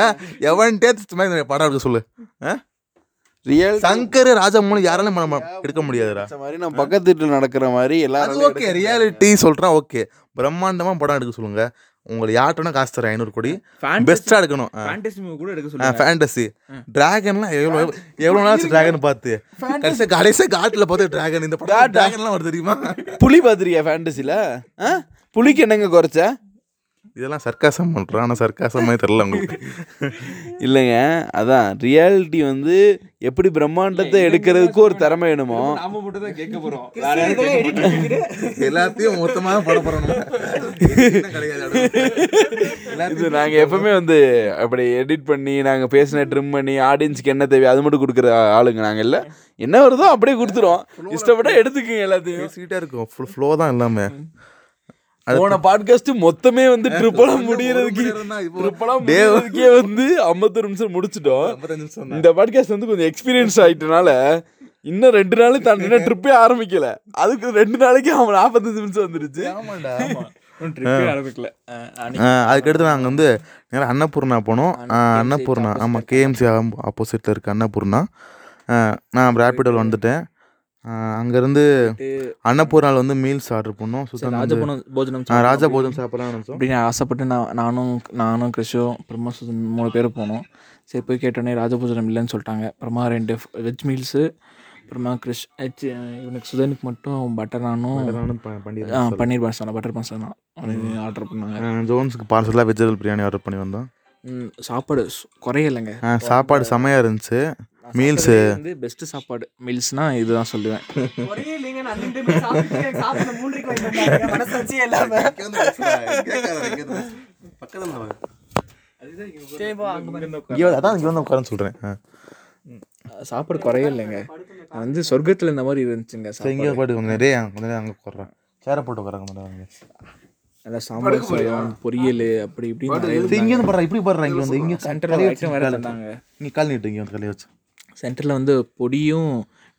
எவன்ட்டே இந்த படம் எடுக்க சொல்லு. ஆ? ரியல் சங்கர் ராஜமௌலி யாராலும் நம்ம எடுக்க முடியாதுடா. மாதிரி நம்ம பக்கத்து வீட்டில் நடக்கிற மாதிரி எல்லாரும் ஓகே ரியாலிட்டி சொல்றேன் ஓகே பிரம்மாண்டமா படம் எடுக்க சொல்லுங்க. உங்களை யார்ட்டனா காசு தரேன் ஐநூறு கோடி. பெஸ்டா எடுக்கணும். ஃபேண்டசி மூவி கூட எடுக்க சொல்லுங்க. ஃபேண்டசி டிராகன்லாம் எவ்வளோ எவ்வளோ நாள் டிராகன் பார்த்து? கடைசி கடைசி காட்டில் பார்த்து டிராகன் இந்த படம் டிராகன்லாம் வருது தெரியுமா? புலி பார்த்துருக்கியா ஃபேண்டசியில் ஆ? புலிக்கு என்னங்க குறைச்ச? இதெல்லாம் சர்க்காசம் பண்ணுறோம் ஆனால் சர்க்காசமே தெரில உங்களுக்கு இல்லைங்க அதான் ரியாலிட்டி வந்து எப்படி பிரம்மாண்டத்தை எடுக்கிறதுக்கு ஒரு திறமை வேணுமோ? நாம மட்டும் தான் கேட்க போறோம். எல்லாத்தையும் மொத்தமாக பட போகிறோம் இது நாங்கள் எப்பவுமே வந்து அப்படி எடிட் பண்ணி நாங்கள் பேசின ட்ரிம் பண்ணி ஆடியன்ஸ்க்கு என்ன தேவை அது மட்டும் கொடுக்குற ஆளுங்க நாங்கள் இல்லை. என்ன வருதோ அப்படியே கொடுத்துருவோம். இஷ்டப்பட்டா எடுத்துக்கங்க எல்லாத்தையும். பேசிக்கிட்டே இருக்கும். ஃபுல் ஃப்ளோ தான் எல்லாமே போன பாட்காஸ்ட் மொத்தமே வந்து ட்ரிப்பலாம் முடியறதுக்கு ட்ரிப்பலாம் முடியறதுக்கே வந்து ஐம்பத்தொரு நிமிஷம் முடிச்சிட்டோம். இந்த பாட்காஸ்ட் வந்து கொஞ்சம் எக்ஸ்பீரியன்ஸ் ஆயிட்டனால இன்னும் ரெண்டு நாள் தாண்டினா ட்ரிப்பே ஆரம்பிக்கல. அதுக்கு ரெண்டு நாளைக்கு அவன் நாற்பத்தஞ்சு நிமிஷம் வந்துருச்சு. அதுக்கடுத்து நாங்கள் வந்து நேராக அன்னபூர்ணா போனோம். ஆ, அன்னபூர்ணா ஆமாம் கேஎம்சி ஆப்போசிட்டில் இருக்க அன்னபூர்ணா. நான் ரேப்பிடோவில் வந்துட்டேன். அங்கேருந்து அன்னபூர்ணாவில் வந்து மீல்ஸ் ஆர்டர் பண்ணோம். சுத்தம் ராஜபோனம் போஜனம் ராஜா போஜன் சாப்பிடலாம் நினச்சோம். அப்படின்னு ஆசைப்பட்டு நான் நானும் நானும் கிறிஷும் அப்புறமா சுதன் மூணு பேர் போனோம். சரி போய் கேட்டோன்னே ராஜபோஜனம் இல்லைன்னு சொல்லிட்டாங்க. அப்புறமா ரெண்டு வெஜ் மீல்ஸு அப்புறமா கிறிஷ் இவனுக்கு சுதனுக்கு மட்டும் பட்டர் நானும் ஆ, பன்னீர் மசாலா பட்டர் மசாலா ஆர்டர் பண்ணாங்க. ஜோன்ஸுக்கு பார்சலாக வெஜிடபிள் பிரியாணி ஆர்டர் பண்ணி வந்தோம். சாப்பாடு குறையலைங்க. ஆ, சாப்பாடு செமையாக இருந்துச்சு. மீல்ஸு வந்து பெஸ்ட் சாப்பாடு. மீல்ஸ்னா இதுதான் சொல்லுவேன். இல்லைங்க. அதான் இங்கே வந்து உட்காரன்னு சொல்கிறேன் சாப்பாடு குறையலைங்க. அது வந்து சொர்க்கத்தில் இந்த மாதிரி இருந்துச்சுங்க சரி இங்கே கொஞ்சம் நிறைய அங்கே உட்காறேன் சேரை போட்டு உட்காராங்க மேடம் நல்லா சாம்பார் சாதம் பொரியல் அப்படி இப்படி இங்கே வந்து பாடுறா இப்படி பாடுறா இங்கே வந்து இங்கே சென்டரில் வேறு இங்கே கால் நீட்டு இங்கே வந்து கலையை வச்சு. சென்டரில் வந்து பொடியும்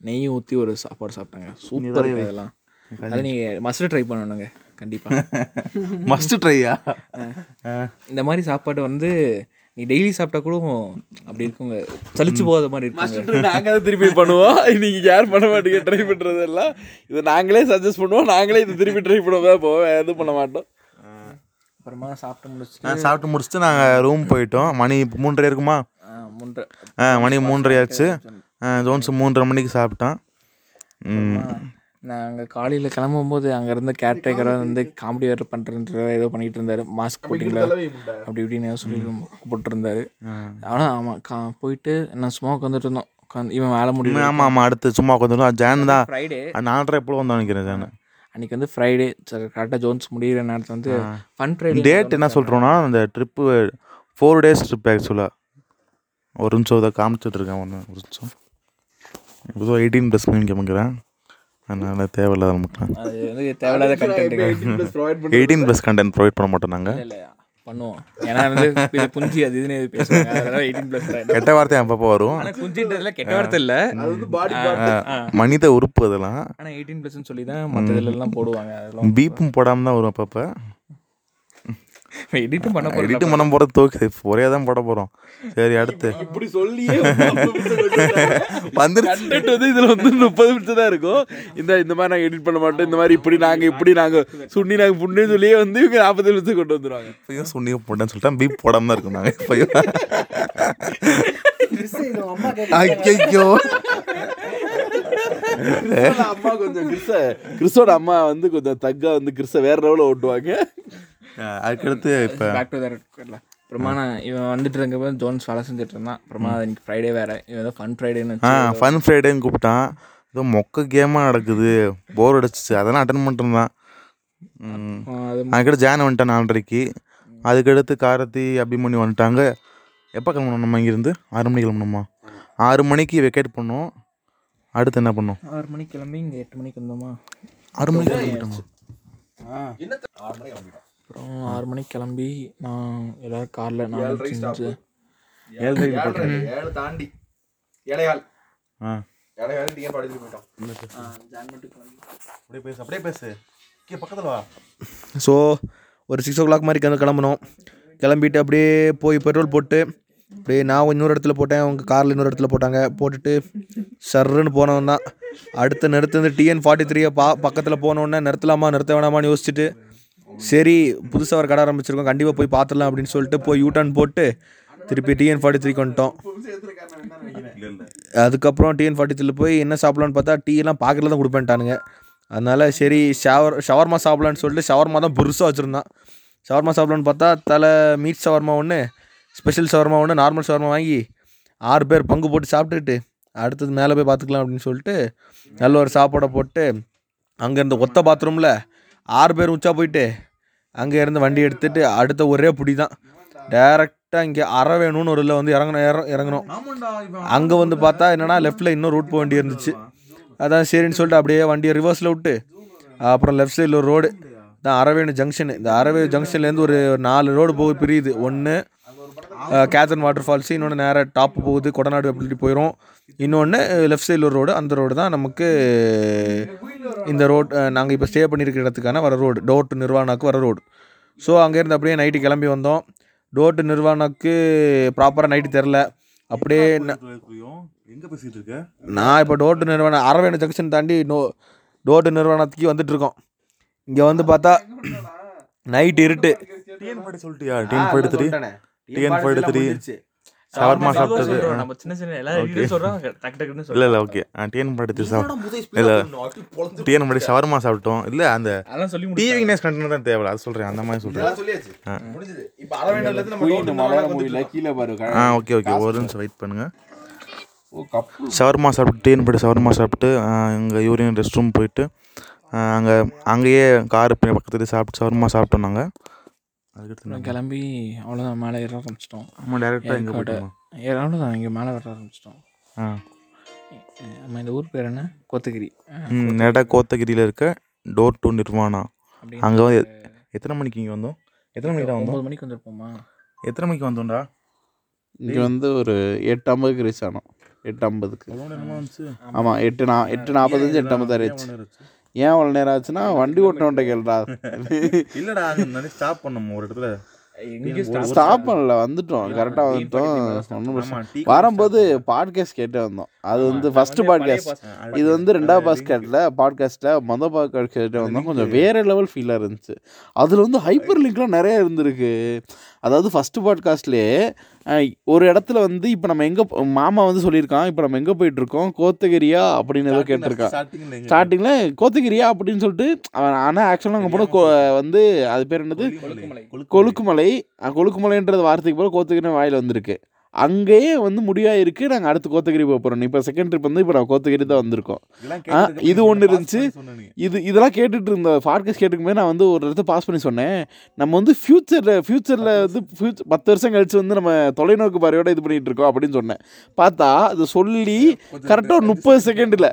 நெய்யும் ஊற்றி ஒரு சாப்பாடு சாப்பிட்டாங்க. சூப்பர் இதெல்லாம் அதை நீங்கள் மஸ்ட் ட்ரை பண்ணணுங்க கண்டிப்பாக மஸ்ட் ட்ரையா இந்த மாதிரி சாப்பாடு வந்து நீ டெய்லி சாப்பிட்டா கூட அப்படி இருக்குங்க. சலிச்சு போகாத மாதிரி இருக்குங்க. நாங்கள் தான் திருப்பி பண்ணுவோம். நீங்கள் யார் பண்ண மாட்டீங்க? ட்ரை பண்ணுறதெல்லாம் இதை நாங்களே சஜஸ்ட் பண்ணுவோம். நாங்களே இது திருப்பி ட்ரை பண்ணுவோம். போவோம் எதுவும் பண்ண மாட்டோம். அப்புறமா சாப்பிட்டு முடிச்சுட்டு நான் சாப்பிட்டு முடிச்சுட்டு நாங்கள் ரூம் போயிட்டோம். மணி இப்போ மூன்றரை இருக்குமா? ஆ, மணி மூன்றரை ஆச்சு ஜோன்ஸ் மூன்றரை மணிக்கு சாப்பிட்டான். நாங்கள் காலையில் கிளம்பும்போது அங்கே இருந்த கேர்டேக்கரை வந்து காமெடி வேறு பண்ணுறன்ற ஏதோ பண்ணிட்டு இருந்தாரு. மாஸ்க் போட்டிங்களா அப்படி இப்படின்னு ஏதோ சொல்லி போட்டிருந்தாரு. ஆனால் ஆமாம் கா போயிட்டு நான் சும்மா உட்காந்துட்டு இருந்தோம். உட்காந்து இவன் வேலை முடியும் ஆமாம் ஆமாம் அடுத்து சும்மா உட்காந்துருந்தோம் ஜான் தான். ஃப்ரைடே நாலரை எப்போ வந்தோம் நினைக்கிறேன் ஜான். அன்னைக்கு வந்து ஃப்ரைடே கரெக்டாக ஜோன்ஸ் முடிகிற நேரத்தில் வந்து ஃபன் ஃப்ரைடே டேட் என்ன சொல்கிறோன்னா அந்த ட்ரிப்பு ஃபோர் டேஸ் ட்ரிப் ஆக்சுவலாக ஒரு நிமிஷம் இதை காமிச்சிட்டு இருக்கேன் ஒன்று ஒரு நிமிஷம். இப்போ எயிட்டீன் ப்ளஸ் பண்ணி கேட்குறேன் அதனால் தேவையில்லாத மட்டும். தேவையில்லாத content eighteen plus content provide பண்ண மாட்டோம் நாங்கள் பண்ணுவோம். ஏன்னா வந்து அது இதுன்னு எது பேசுவாங்க. அதனால எயிட்டீன் ப்ளஸ் கெட்ட வார்த்தை அப்பப்போ வரும். ஆனால் குஞ்சுன்றதுல கெட்ட வார்த்தை இல்லை. மனித உறுப்பு அதெல்லாம். ஆனால் எயிட்டீன் ப்ளஸ்ன்னு சொல்லி தான் மற்ற இதுலலாம் போடுவாங்க. அதெல்லாம் பீப்பும் போடாமல் தான் வரும் அப்பப்போ. எடிட்டும் பண்ண போகிறேன் எடிட்டும் பண்ண போகிறது தோக்குது ஒரே தான் போட போகிறோம் சரி அடுத்து. இப்படி சொல்லியே வந்துருச்சு. கண்டென்ட் வந்து இதில் வந்து முப்பது நிமிஷம் தான் இருக்கும். இந்த இந்த மாதிரி நாங்கள் எடிட் பண்ண மாட்டோம். இந்த மாதிரி இப்படி நாங்கள் இப்படி நாங்கள் சுண்ணி நாங்கள் புண்ணுன்னு சொல்லியே வந்து இவங்க நாற்பது நிமிஷம் கொண்டு வந்துருவாங்க. இப்பயும் சொன்னி போட்டேன்னு சொல்லிட்டேன் பீப் போடாமல் தான் இருக்கும் நாங்கள் இப்பயும். ஐயோ அம்மா கொஞ்சம் கிறிஸ்த கிறிஸ்தோட அம்மா வந்து கொஞ்சம் தக்கா வந்து கிறிஸ்த வேற லெவலில் ஓட்டுவாங்க. அதுக்கடுத்து இப்போ பேக் டு தரல அப்புறமா நான் இவன் வந்துட்டு இருக்கப்ப ஜோன்ஸ் வேலை செஞ்சுட்டு இருந்தான். அப்புறமா அது இன்னைக்கு ஃப்ரைடே வேறு. இவன் ஏதோ ஃபன் ஃப்ரைடேன்னு ஆ ஃபன் ஃப்ரைடேன்னு கூப்பிட்டான். ஏதோ மொக்க கேமாக நடக்குது. போர் அடிச்சிச்சு. அதெல்லாம் அட்டன் பண்ணிட்டுருந்தான் ம். அது அதுக்கடுத்து ஜான் வந்துட்டான் நாலரைக்கு. அதுக்கடுத்து காரத்தி அபிமன்யு வந்துட்டாங்க. எப்போ கிளம்பணும் நம்ம இங்கேருந்து? ஆறு மணிக்கு கிளம்பணுமா? ஆறு மணிக்கு வெக்கேட் பண்ணோம் அடுத்து என்ன பண்ணோம்? ஆறு மணிக்கு கிளம்பி இங்கே எட்டு மணிக்கு வந்தோமா? ஆறு மணிக்கு கிளம்பிட்டோமா அப்புறம் ஆறு மணிக்கு கிளம்பி நான் எல்லாரும் காரில் நான் செஞ்சு போட்டேன் ஏழு தாண்டி. ஏழையாள். ஆ. ஏழையாள் டிக்கெட் படிச்சுட்டு போயிட்டோம். அப்படியே பேசு அப்படியே பேசு. இங்கே பக்கத்தில் வா. ஸோ ஒரு சிக்ஸ் ஓ கிளாக் மாதிரி கிளம்ப கிளம்பணும் கிளம்பிட்டு அப்படியே போய் பெட்ரோல் போட்டு அப்படியே நான் இன்னொரு இடத்துல போட்டேன் அவங்க காரில் இன்னொரு இடத்துல போட்டாங்க. போட்டுட்டு சர்ருன்னு போனவன் தான் அடுத்த நிறுத்து வந்து டிஎன் ஃபார்ட்டி த்ரீயை பா பக்கத்தில் போனோடனே நிறுத்தலாமா நிறுத்த வேணாமான்னு யோசிச்சுட்டு சரி புதுசாக ஒரு கடை ஆரம்பிச்சிருக்கோம் கண்டிப்பாக போய் பார்த்துடலாம் அப்படின்னு சொல்லிட்டு போய் யூட்டர்ன் போட்டு திருப்பி டிஎன் ஃபார்ட்டி த்ரீ கொண்டுட்டோம். அதுக்கப்புறம் டிஎன் ஃபார்ட்டி த்ரீல போய் என்ன சாப்பிட்லான்னு பார்த்தா டீ எல்லாம் பாக்கெட்டில் தான் கொடுப்பேன்ட்டானுங்க. அதனால சரி ஷவர் ஷவர்மா சாப்பிட்லான்னு சொல்லிட்டு ஷவர்மா தான் பெருசாக வச்சுருந்தான். ஷவர்மா சாப்பிட்லான்னு பார்த்தா தலை மீட் ஷவர்மா ஒன்று ஸ்பெஷல் ஷவர்மா ஒன்று நார்மல் ஷவர்மா வாங்கி ஆறு பேர் பங்கு போட்டு சாப்பிட்டுட்டு அடுத்தது மேலே போய் பார்த்துக்கலாம் அப்படின்னு சொல்லிட்டு நல்ல ஒரு சாப்பாடை போட்டு அங்கே இருந்த ஒத்த பாத்ரூமில் ஆறு பேர் உச்சா போயிட்டு அங்கே இருந்து வண்டி எடுத்துட்டு அடுத்த ஒரே புடி தான் டேரெக்டாக இங்கே அற வேணும்னு ஒரு இதில் வந்து இறங்கணும் இற இறங்கணும் அங்கே வந்து பார்த்தா என்னன்னா லெஃப்ட்டில் இன்னும் ரூட் போக வேண்டி இருந்துச்சு. அதான் சரின்னு சொல்லிட்டு அப்படியே வண்டியை ரிவர்ஸில் விட்டு அப்புறம் லெஃப்ட் சைடில் ஒரு ரோடு தான் அரவேணு ஜங்ஷனு இந்த அரவேணு ஜங்ஷன்லேருந்து ஒரு நாலு ரோடு போக பிரியுது. ஒன்று கேத்தன் வாட்டர் ஃபால்ஸு இன்னொன்று நேராக டாப்பு போகுது. கொடநாடு அப்படி போயிடும் இன்னொன்று லெஃப்ட் சைடில் ஒரு ரோடு அந்த ரோடு தான் நமக்கு இந்த ரோட் நாங்கள் இப்போ ஸ்டே பண்ணியிருக்கிற இடத்துக்கான வர ரோடு டோர் டு நிர்வாணாக்கு வர ரோடு ஸோ அங்கேருந்து அப்படியே நைட்டு கிளம்பி வந்தோம். டோர் டு நிர்வாணாக்கு ப்ராப்பராக நைட்டு தெரில அப்படியே ந- எங்க பேசிட்டு இருக்க? நான் இப்போ door to Nirvanam Aravenu junction தாண்டி நோ டோர் டு நிர்வாணத்துக்கு வந்துட்டு இருக்கோம். இங்கே வந்து பார்த்தா நைட் இருட்டு. டிஎன் பாடி சொல்லிட்டியா? டிஎன் பாடி த்ரீ டிஎன் பாடி த்ரீ ஷவர்மா சாப்பிட்டது. நம்ம சின்ன சின்ன எல்லாரும் சொல்றோம். டக்கு டக்குன்னு இல்லை இல்லை ஓகே. டிஎன் பாடி த்ரீ சாப்பிட்டோம் இல்லை டிஎன் பாடி ஷவர்மா சாப்பிட்டோம். இல்லை அந்த அதெல்லாம் சொல்லி டிவி நேஸ் கண்டென்ட் தான் தேவை அது சொல்கிறேன் அந்த மாதிரி சொல்கிறேன் மலையாள மூவியில் கீழே பாரு. ஆ ஓகே ஓகே. ஒரு நிமிஷம் வெயிட் பண்ணுங்க. ஷவர்மா சாப்பிட்டு டிஎன் பாடி ஷவர்மா சாப்பிட்டு எங்கள் யூரின் ரெஸ்ட் ரூம் போயிட்டு அங்கே அங்கேயே கார் பக்கத்துலேயே சாப்பிட்டு ஷவர்மா சாப்பிட்டோம் நாங்கள் அதுக்கடுத்து அப்புறம் கிளம்பி அவ்வளோதான் மேலே ஏற ஆரம்பிச்சிட்டோம். நம்ம டேரெக்டாக எங்கே. போயிட்டோம் அவ்வளோதான் இங்கே மேலே வர ஆரம்பிச்சிட்டோம். ஆ. நம்ம இந்த ஊர் பேர் என்ன? கோத்தகிரி. ம் நேராக கோத்தகிரியில் இருக்க டோர் டு நிர்வாணா. அங்கே வந்து எத்தனை மணிக்கு இங்கே வந்தோம்? எத்தனை மணிக்கு தான் வந்தோம்? ஒம்பது மணிக்கு வந்திருப்போமா? எத்தனை மணிக்கு வந்தோம்டா? இங்கே வந்து ஒரு எட்டு ஐம்பதுக்கு ரீச் ஆனோம். எட்டு ஐம்பதுக்கு. ஆமாம் எட்டு நா எட்டு நாற்பத்தஞ்சு எட்டு ஐம்பது ஆயிடுச்சு. ஏன் அவ்வளோ நேரம் ஆச்சுன்னா? வண்டி ஓட்டினவன்ட்ட கேள்றா இல்லடா ஸ்டாப் பண்ணோம் ஒரு இடத்துல. ஸ்டாப் பண்ணல. வந்துட்டோம். கரெக்டாக வந்துட்டோம். ஒன்றும் பிரச்சனை. வரும்போது பாட்காஸ்ட் கேட்டு வந்தோம். அது வந்து ஃபர்ஸ்ட் பாட்காஸ்ட் இது வந்து ரெண்டாவது பாட்காஸ்ட்டில் பாட்காஸ்ட்டில் மொதல் பாட்காஸ்ட் கேட்டு வந்தோம். கொஞ்சம் வேறு லெவல் ஃபீலாக இருந்துச்சு. அதில் வந்து ஹைப்பர் லிங்க்லாம் நிறைய இருந்திருக்கு. அதாவது ஃபஸ்ட்டு பாட்காஸ்ட்லேயே ஒரு இடத்துல வந்து இப்போ நம்ம எங்கே மாமா வந்து சொல்லியிருக்கான் இப்போ நம்ம எங்கே போயிட்டுருக்கோம்? கோத்தகிரியா? அப்படின்னு ஏதோ கேட்டிருக்கான். ஸ்டார்டிங்கில் கோத்தகிரியா அப்படின்னு சொல்லிட்டு ஆனால் ஆக்சுவலாக அங்கே போனால் வந்து அது பேர் என்னது? கொழுக்குமலை கொழுக்குமலைன்றது வார்த்தைக்கு போல கோத்தகிரி வாயில் வந்திருக்கு. அங்கேயே வந்து முடிவாக இருக்குது நாங்கள் அடுத்து கோத்தகிரி போக போகிறோம் இப்போ செகண்ட் ட்ரிப் வந்து இப்போ நான் கோத்தகிரி தான் வந்திருக்கோம். இது ஒண்ணு இருந்துச்சு. இது இதெல்லாம் கேட்டுட்டு இருந்த பாட்காஸ்ட் கேட்டுக்குமே நான் வந்து ஒரு இடத்த பாஸ் பண்ணி சொன்னேன். நம்ம வந்து ஃப்யூச்சரில் ஃப்யூச்சரில் வந்து ஃபியூச்சர் பத்து வருஷம் கழிச்சு வந்து நம்ம தொலைநோக்கு பார்வையோட இது பண்ணிகிட்டு இருக்கோம் அப்படின்னு சொன்னேன். பார்த்தா அது சொல்லி கரெக்டாக ஒரு முப்பது செகண்டில்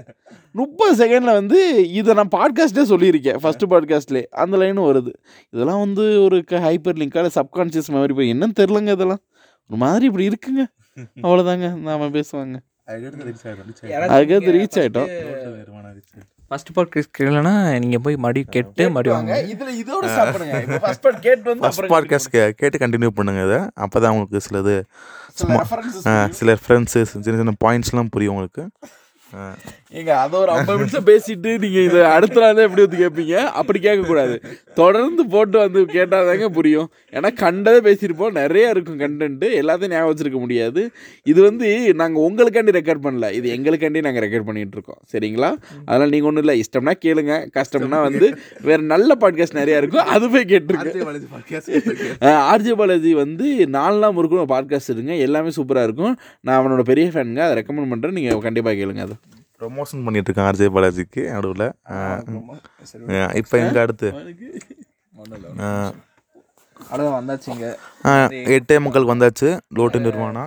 முப்பது செகண்டில் வந்து இதை நான் பாட்காஸ்ட்டே சொல்லியிருக்கேன். ஃபஸ்ட்டு பாட்காஸ்ட்லேயே அந்த லைனும் வருது. இதெல்லாம் வந்து ஒரு ஹைப்பர் லிங்காக சப்கான்ஷியஸ் மெமரி போய் என்னன்னு தெரிலங்க இதெல்லாம். ஒரு மாதிரி இப்படி இருக்குங்க. அவ்வளோதாங்க நாம பேசுவாங்க. அதுக்கடுத்து ரீச் ஆகிட்டோம் ஃபர்ஸ்ட் பார்ட் கேட்கலன்னா நீங்கள் போய் மறுபடியும் கேட்டு மறுபடியும் வாங்க இதுல இதோட ஃபர்ஸ்ட் பார்ட் கேட்டு வந்து ஃபஸ்ட் பாட்காஸ்ட் கேட்டு கண்டினியூ பண்ணுங்க இதை. அப்போ தான் உங்களுக்கு சிலது சும்மா ரெஃபரன்சஸ் ஆ, சில ரெஃபரன்ஸு சின்ன சின்ன பாயிண்ட்ஸ்லாம் புரியும் உங்களுக்கு. ஆ, ஏங்க அதை ஒரு ஐம்பது நிமிஷம் பேசிட்டு நீங்க இதை அடுத்த நாள் எப்படி வந்து கேட்பீங்க அப்படி கேட்கக்கூடாது தொடர்ந்து போட்டு வந்து கேட்டாதாங்க புரியும். ஏன்னா கண்டதை பேசியிருப்போம் நிறைய இருக்கும் கண்டென்ட்டு எல்லாத்தையும் ஞாபகம் வச்சிருக்க முடியாது. இது வந்து நாங்கள் உங்களுக்காண்டி ரெக்கார்ட் பண்ணல. இது எங்களுக்காண்டி நாங்கள் ரெக்கார்ட் பண்ணிட்டு இருக்கோம். சரிங்களா? அதனால் நீங்கள் ஒன்றும் இல்லை. இஷ்டம்னா கேளுங்க. கஷ்டம்னா வந்து வேற நல்ல பாட்காஸ்ட் நிறையா இருக்கும். அது போய் கேட்டுருக்கு ஆர்ஜே பாலாஜி வந்து நாலு நாள் முறுக்கும் பாட்காஸ்ட் இருங்க எல்லாமே சூப்பராக இருக்கும். நான் அவனோட பெரிய ஃபேனுங்க அதை ரெக்கமெண்ட் பண்ணுறேன் நீங்கள் கண்டிப்பாக கேளுங்க அது. ப்ரொமோஷன் பண்ணிட்டு இருக்கேன் ஆர்ஜே பாலாஜிக்கு நடுவில். இப்போ எங்கே அடுத்து? வந்தாச்சுங்க. எட்டே முக்கால் வந்தாச்சு லோட்டு நிர்வாணா.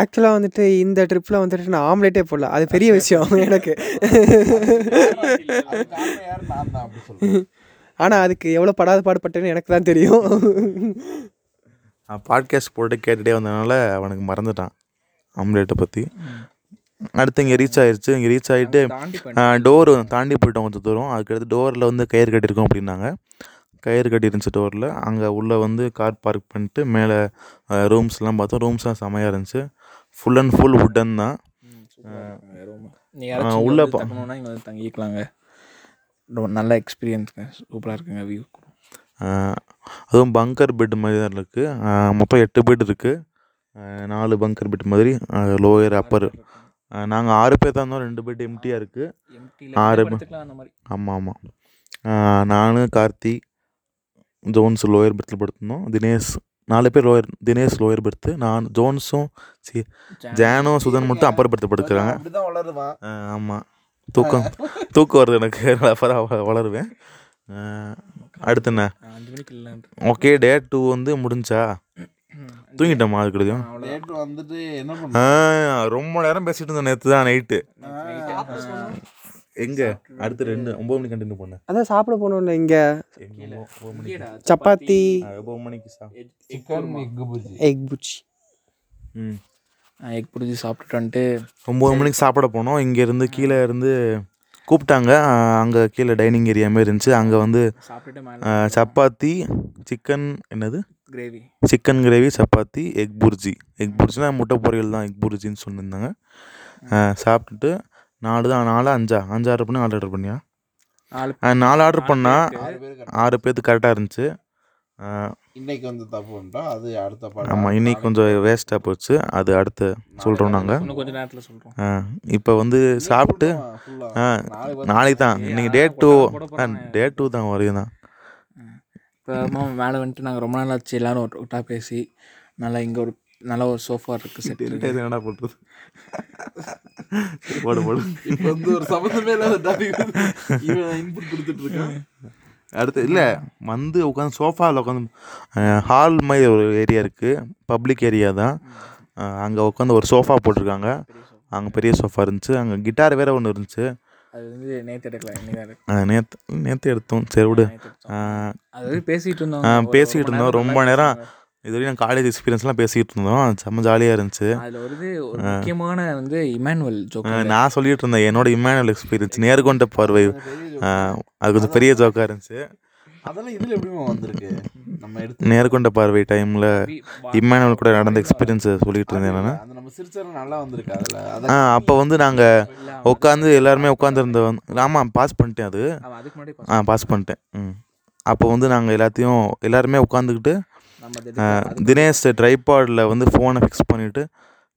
ஆக்சுவலாக வந்துட்டு இந்த ட்ரிப்பில் வந்துட்டு நான் ஆம்லேட்டே போடல. அது பெரிய விஷயம் எனக்கு. ஆனால் அதுக்கு எவ்வளோ படாத பாடுபட்டேன்னு எனக்கு தான் தெரியும். பாட்காஸ்ட் போட்டு கேட்டுகிட்டே வந்ததுனால அவனுக்கு மறந்துட்டான் ஆம்லேட்டை பற்றி அடுத்து இங்கே ரீச் ஆயிருச்சு. இங்கே ரீச் ஆகிட்டு டோர் தாண்டி போயிட்டோம். கொஞ்சம் தூரம். அதுக்கடுத்து டோரில் வந்து கயிறு கட்டியிருக்கோம் அப்படின்னாங்க. கயிறு கட்டியிருந்துச்சு டோரில் அங்கே உள்ளே வந்து கார் பார்க் பண்ணிட்டு மேலே ரூம்ஸ்லாம் பார்த்தோம். ரூம்ஸ்லாம் செமையாக இருந்துச்சு. ஃபுல் அண்ட் ஃபுல் வுட்டன் தான். உள்ள உள்ள போ- தங்கணும்னா இங்கே வந்து தங்கிக்கலாங்க. நல்ல எக்ஸ்பீரியன்ஸுங்க சூப்பராக இருக்குங்க வியூ அதுவும் பங்கர் பெட் மாதிரி தான் இருக்குது மொத்தம் எட்டு பெட் இருக்குது நாலு பங்கர் பெட் மாதிரி. லோயர் அப்பர் நாங்கள் ஆறு பேர் தான் இருந்தோம் ரெண்டு பெட் எம்டியாக இருக்குது ஆறு ஆமாம் ஆமாம் நான் கார்த்தி ஜோன்ஸ் லோயர் பெர்த்தில் படுத்திருந்தோம். தினேஷ் நாலு பேர் லோயர் தினேஷ் லோயர் பெர்த்து நான் ஜோன்ஸும் சி ஜானும் சுதன் மட்டும் அப்பர் பெர்த்து படுத்துக்கிறாங்க. ஆமாம் தூக்கம் தூக்கம் வருது எனக்கு. அப்புறம் வ- வளருவேன். அடுத்து என்ன? ஓகே டே டூ வந்து முடிஞ்சா? தூங்கிட்டோமா அதுக்குள்ளேயும் நேற்று வந்துட்டு என்ன பண்ண ரொம்ப நேரம் பேசிட்டு இருந்தோம் நேற்று தான் நைட்டு. எங்கே? அடுத்து ரெண்டு ஒம்பது மணிக்கு கண்டினியூ பண்ணேன் அதான் சாப்பிட போனோம்ல இங்கே. ஒம்பது மணிக்கு. சப்பாத்தி. ஒம்பது மணிக்கு சா. Chicken egg bhurji egg bhurji ம். எக் பிடிச்சி சாப்பிட்டுட்டு வந்துட்டு ஒம்பது மணிக்கு சாப்பிட போனோம். இங்கேருந்து கீழே இருந்து கூப்பிட்டாங்க. அங்கே கீழே டைனிங் ஏரியா மாதிரி இருந்துச்சு. அங்கே வந்து சப்பாத்தி சிக்கன் என்னது? Gravy chicken gravy chapati egg bhurji egg புர்ஜினா முட்டை பொரியல் தான் எக் புர்ஜின்னு சொல்லியிருந்தாங்க. ஆ, சாப்பிட்டுட்டு நாலு தான் நாலு அஞ்சா? அஞ்சு ஆர்டர் பண்ணி நாலு ஆர்டர் பண்ணியா? நாலு ஆ, நாலு ஆர்டர் பண்ணால் ஆறு பேர் ஆறு பேர்த்து கரெக்டாக இருந்துச்சு. இன்னைக்கு வந்து தப்பு பண்ணிட்டோம் அது அடுத்த பாடம் ஆமாம் இன்னைக்கு கொஞ்சம் வேஸ்ட்டாக போச்சு. அது அடுத்து சொல்கிறோம் நாங்கள் இன்னும் கொஞ்ச நேரத்தில் சொல்கிறோம் இப்போ வந்து சாப்பிட்டு ஆ நாளைக்கு தான். இன்னைக்கு டே டூ டே டூ தான் வரையும் தான். இப்போ மேலே வந்துட்டு நாங்கள் ரொம்ப நாள் ஆச்சு எல்லாரும் ஒரு ஒட்டா பேசி நல்லா இங்கே ஒரு நல்ல ஒரு சோஃபா இருக்குது செட் என்னடா பண்ணுறது போடு போடு. இப்போ வந்து ஒரு சம்மந்தமே இல்லாத டாபிக் இவன் இன்புட் கொடுத்துட்டு இருக்கான் அடுத்து இல்லை வந்து உட்காந்து சோஃபாவில் உட்காந்து ஹால் மாதிரி ஒரு ஏரியா இருக்குது பப்ளிக் ஏரியா தான். அங்கே உட்காந்து ஒரு சோஃபா போட்டிருக்காங்க. அங்கே பெரிய சோஃபா இருந்துச்சு. அங்கே கிட்டார் வேறு ஒன்று இருந்துச்சு. அது வந்து நேற்று எடுக்கல இன்னைக்கு நேற்று நேற்று எடுத்தோம். சரி விடு. அது வரைக்கும் பேசிட்டு இருந்தோம். ரொம்ப இருந்தோம். ரொம்ப நேரம். இது வரைக்கும் காலேஜ் எக்ஸ்பீரியன்ஸ்லாம் பேசிகிட்டு இருந்தோம். செம்ம ஜாலியாக இருந்துச்சு. அதில் வருது ஒரு முக்கியமான வந்து இமானுவல் ஜோக் நான் சொல்லிட்டு இருந்தேன். என்னோட இமானுவல் எக்ஸ்பீரியன்ஸ் நேர்கொண்ட பார்வை. அது கொஞ்சம் பெரிய ஜோக்காக இருந்துச்சு. அதெல்லாம் இதுல எப்படிமா வந்திருக்கு? நேர்கொண்ட பார்வை டைமில் இம்மானுவல் கூட நடந்த எக்ஸ்பீரியன்ஸை சொல்லிட்டு இருந்தேன் நான். ஆ அப்போ வந்து நாங்கள் உட்காந்து எல்லாருமே உட்காந்துருந்த ஆமாம் பாஸ் பண்ணிட்டேன் அது. அவன் அதுக்கு முன்னாடி ஆ பாஸ் பண்ணிட்டேன். ம். அப்போ வந்து நாங்கள் எல்லாத்தையும் எல்லாருமே உட்காந்துக்கிட்டு தினேஷ் ட்ரைபாடில் வந்து ஃபோனை ஃபிக்ஸ் பண்ணிவிட்டு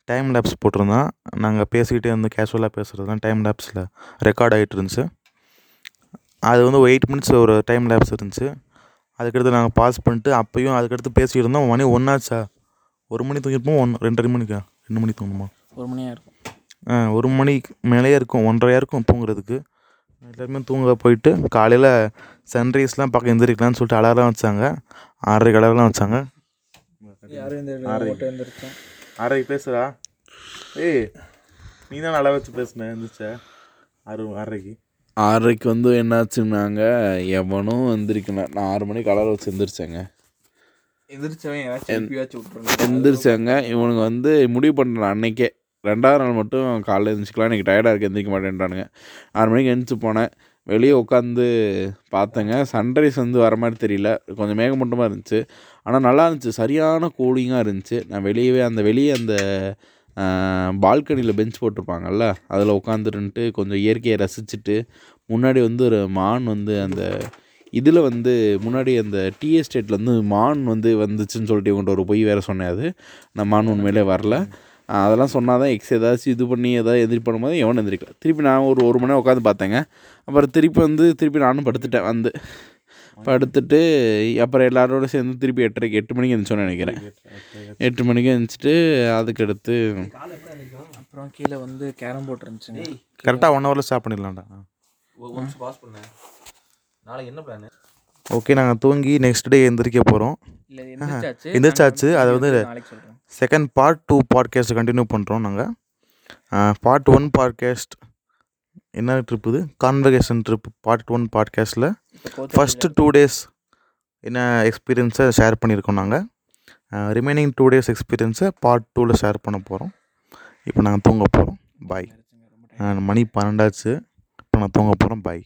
டைம் லேப்ஸ் போட்டிருந்தான். நாங்கள் பேசிக்கிட்டே வந்து கேஷுவலாக பேசுகிறது தான் டைம் லேப்ஸில் ரெக்கார்ட் ஆகிட்டு இருந்துச்சு. அது வந்து ஒரு எயிட் மினிட்ஸ் ஒரு டைம் லேப்ஸ் இருந்துச்சு. அதுக்கடுத்து நாங்கள் பாஸ் பண்ணிட்டு அப்பயும் அதுக்கடுத்து பேசிக்கிட்டு இருந்தோம் மணி ஒன்றாச்சா ஒரு மணி தூங்கிருப்போம் ஒன் ரெண்டரை மணிக்கா? ரெண்டு மணி தூங்கணுமா? ஒரு மணியாக இருக்கும். ஆ ஒரு மணிக்கு மேலேயே இருக்கும். ஒன்றரையாக இருக்கும் தூங்குறதுக்கு. எல்லாருமே தூங்க போயிட்டு காலையில் சன்ரைஸ்லாம் பார்க்க எந்திரிக்கலாம்னு சொல்லிட்டு அலாரம் வச்சாங்க. ஆறரைக்கு அலாரம் வச்சாங்க. யாரும் இந்த ஆறு. ஓட்டு வந்துருச்சோம் ஆறரைக்கு பேசுகிறா ஏய் நீ தான் நல்லா வச்சு பேசுன எழுந்திரிச்ச ஆறு ஆறரைக்கு. ஆறரைக்கு வந்து என்னாச்சுன்னாங்க எவனும் எந்திரிக்கணும் நான் ஆறு மணிக்கு அலாரம் வச்சு எந்திரிச்சேங்க. எந்திரிச்சாங்க. இவனுங்க வந்து முடிவு பண்ணுறேன் அன்னைக்கே. ரெண்டாவது நாள் மட்டும் காலைல எழுந்திரிச்சிக்கலாம் எனக்கு டயர்டாக இருக்குது எந்திரிக்க மாட்டேன்ட்டானுங்க. ஆறு மணிக்கு எழுந்திரிச்சு போனேன். வெளியே உட்காந்து பார்த்தேங்க. சன்ரைஸ் வந்து வர மாதிரி தெரியல. கொஞ்சம் மேகமூட்டமாக இருந்துச்சு. ஆனால் நல்லா இருந்துச்சு. சரியான கூலிங்காக இருந்துச்சு. நான் வெளியவே அந்த வெளியே அந்த பால்கனியில் பெஞ்ச் போட்டிருப்பாங்கல்ல அதில் உட்காந்துருந்துட்டு கொஞ்சம் இயற்கையை ரசிச்சுட்டு முன்னாடி வந்து ஒரு மான் வந்து அந்த இதில் வந்து முன்னாடி அந்த டீ எஸ்டேட்டில் வந்து மான் வந்து வந்துச்சுன்னு சொல்லிட்டு இவங்கள்ட்ட ஒரு பொய் வேறு சொன்னேன் அது. நான் மான் உண்மையிலே வரல. அதெல்லாம் சொன்னால் தான் எக்ஸ் ஏதாச்சும் இது பண்ணி ஏதாவது எதிரி பண்ணும்போது எவனும் எந்திரிக்கல. திருப்பி நான் ஒரு ஒரு மணி நேரம் உட்காந்து பார்த்தேங்க. அப்புறம் திருப்பி வந்து திருப்பி நானும் படுத்துட்டேன் வந்து. படுத்துட்டு அப்புறம் எல்லாரோட சேர்ந்து திருப்பி எட்டரைக்கு எட்டு மணிக்கு எழுந்திரிச்சோன்னு நினைக்கிறேன். எட்டு மணிக்கு எழுந்திரிச்சிட்டு அதுக்கடுத்து அப்புறம் கீழே வந்து கேரம் போர்ட் இருந்துச்சுங்க கரெக்டாக ஒன் ஹவரில் ஸ்டாப் பண்ணிடலாம்டா. பாஸ் பண்ணேன் நாளைக்கு என்ன பிளான் ஓகே நாங்கள் தூங்கி நெக்ஸ்ட் டே எந்திரிக்க போகிறோம் இல்லை எந்திரிச்சாச்சு. அது வந்து second part two podcast continue பண்ணுறோம் நாங்கள் பார்ட் ஒன் பாட்காஸ்ட் என்ன ட்ரிப் இது கான்வகேஷன் ட்ரிப் பார்ட் ஒன் பாட்காஸ்ட்டில் ஃபஸ்ட்டு டூ டேஸ் என்ன எக்ஸ்பீரியன்ஸை ஷேர் பண்ணியிருக்கோம் நாங்கள் ரிமைனிங் டூ டேஸ் எக்ஸ்பீரியன்ஸை பார்ட் டூவில் ஷேர் பண்ண போகிறோம் இப்போ நாங்கள் தூங்க போகிறோம் பாய் மணி பன்னெண்டாச்சு. இப்போ நான் தூங்க போகிறோம் பாய்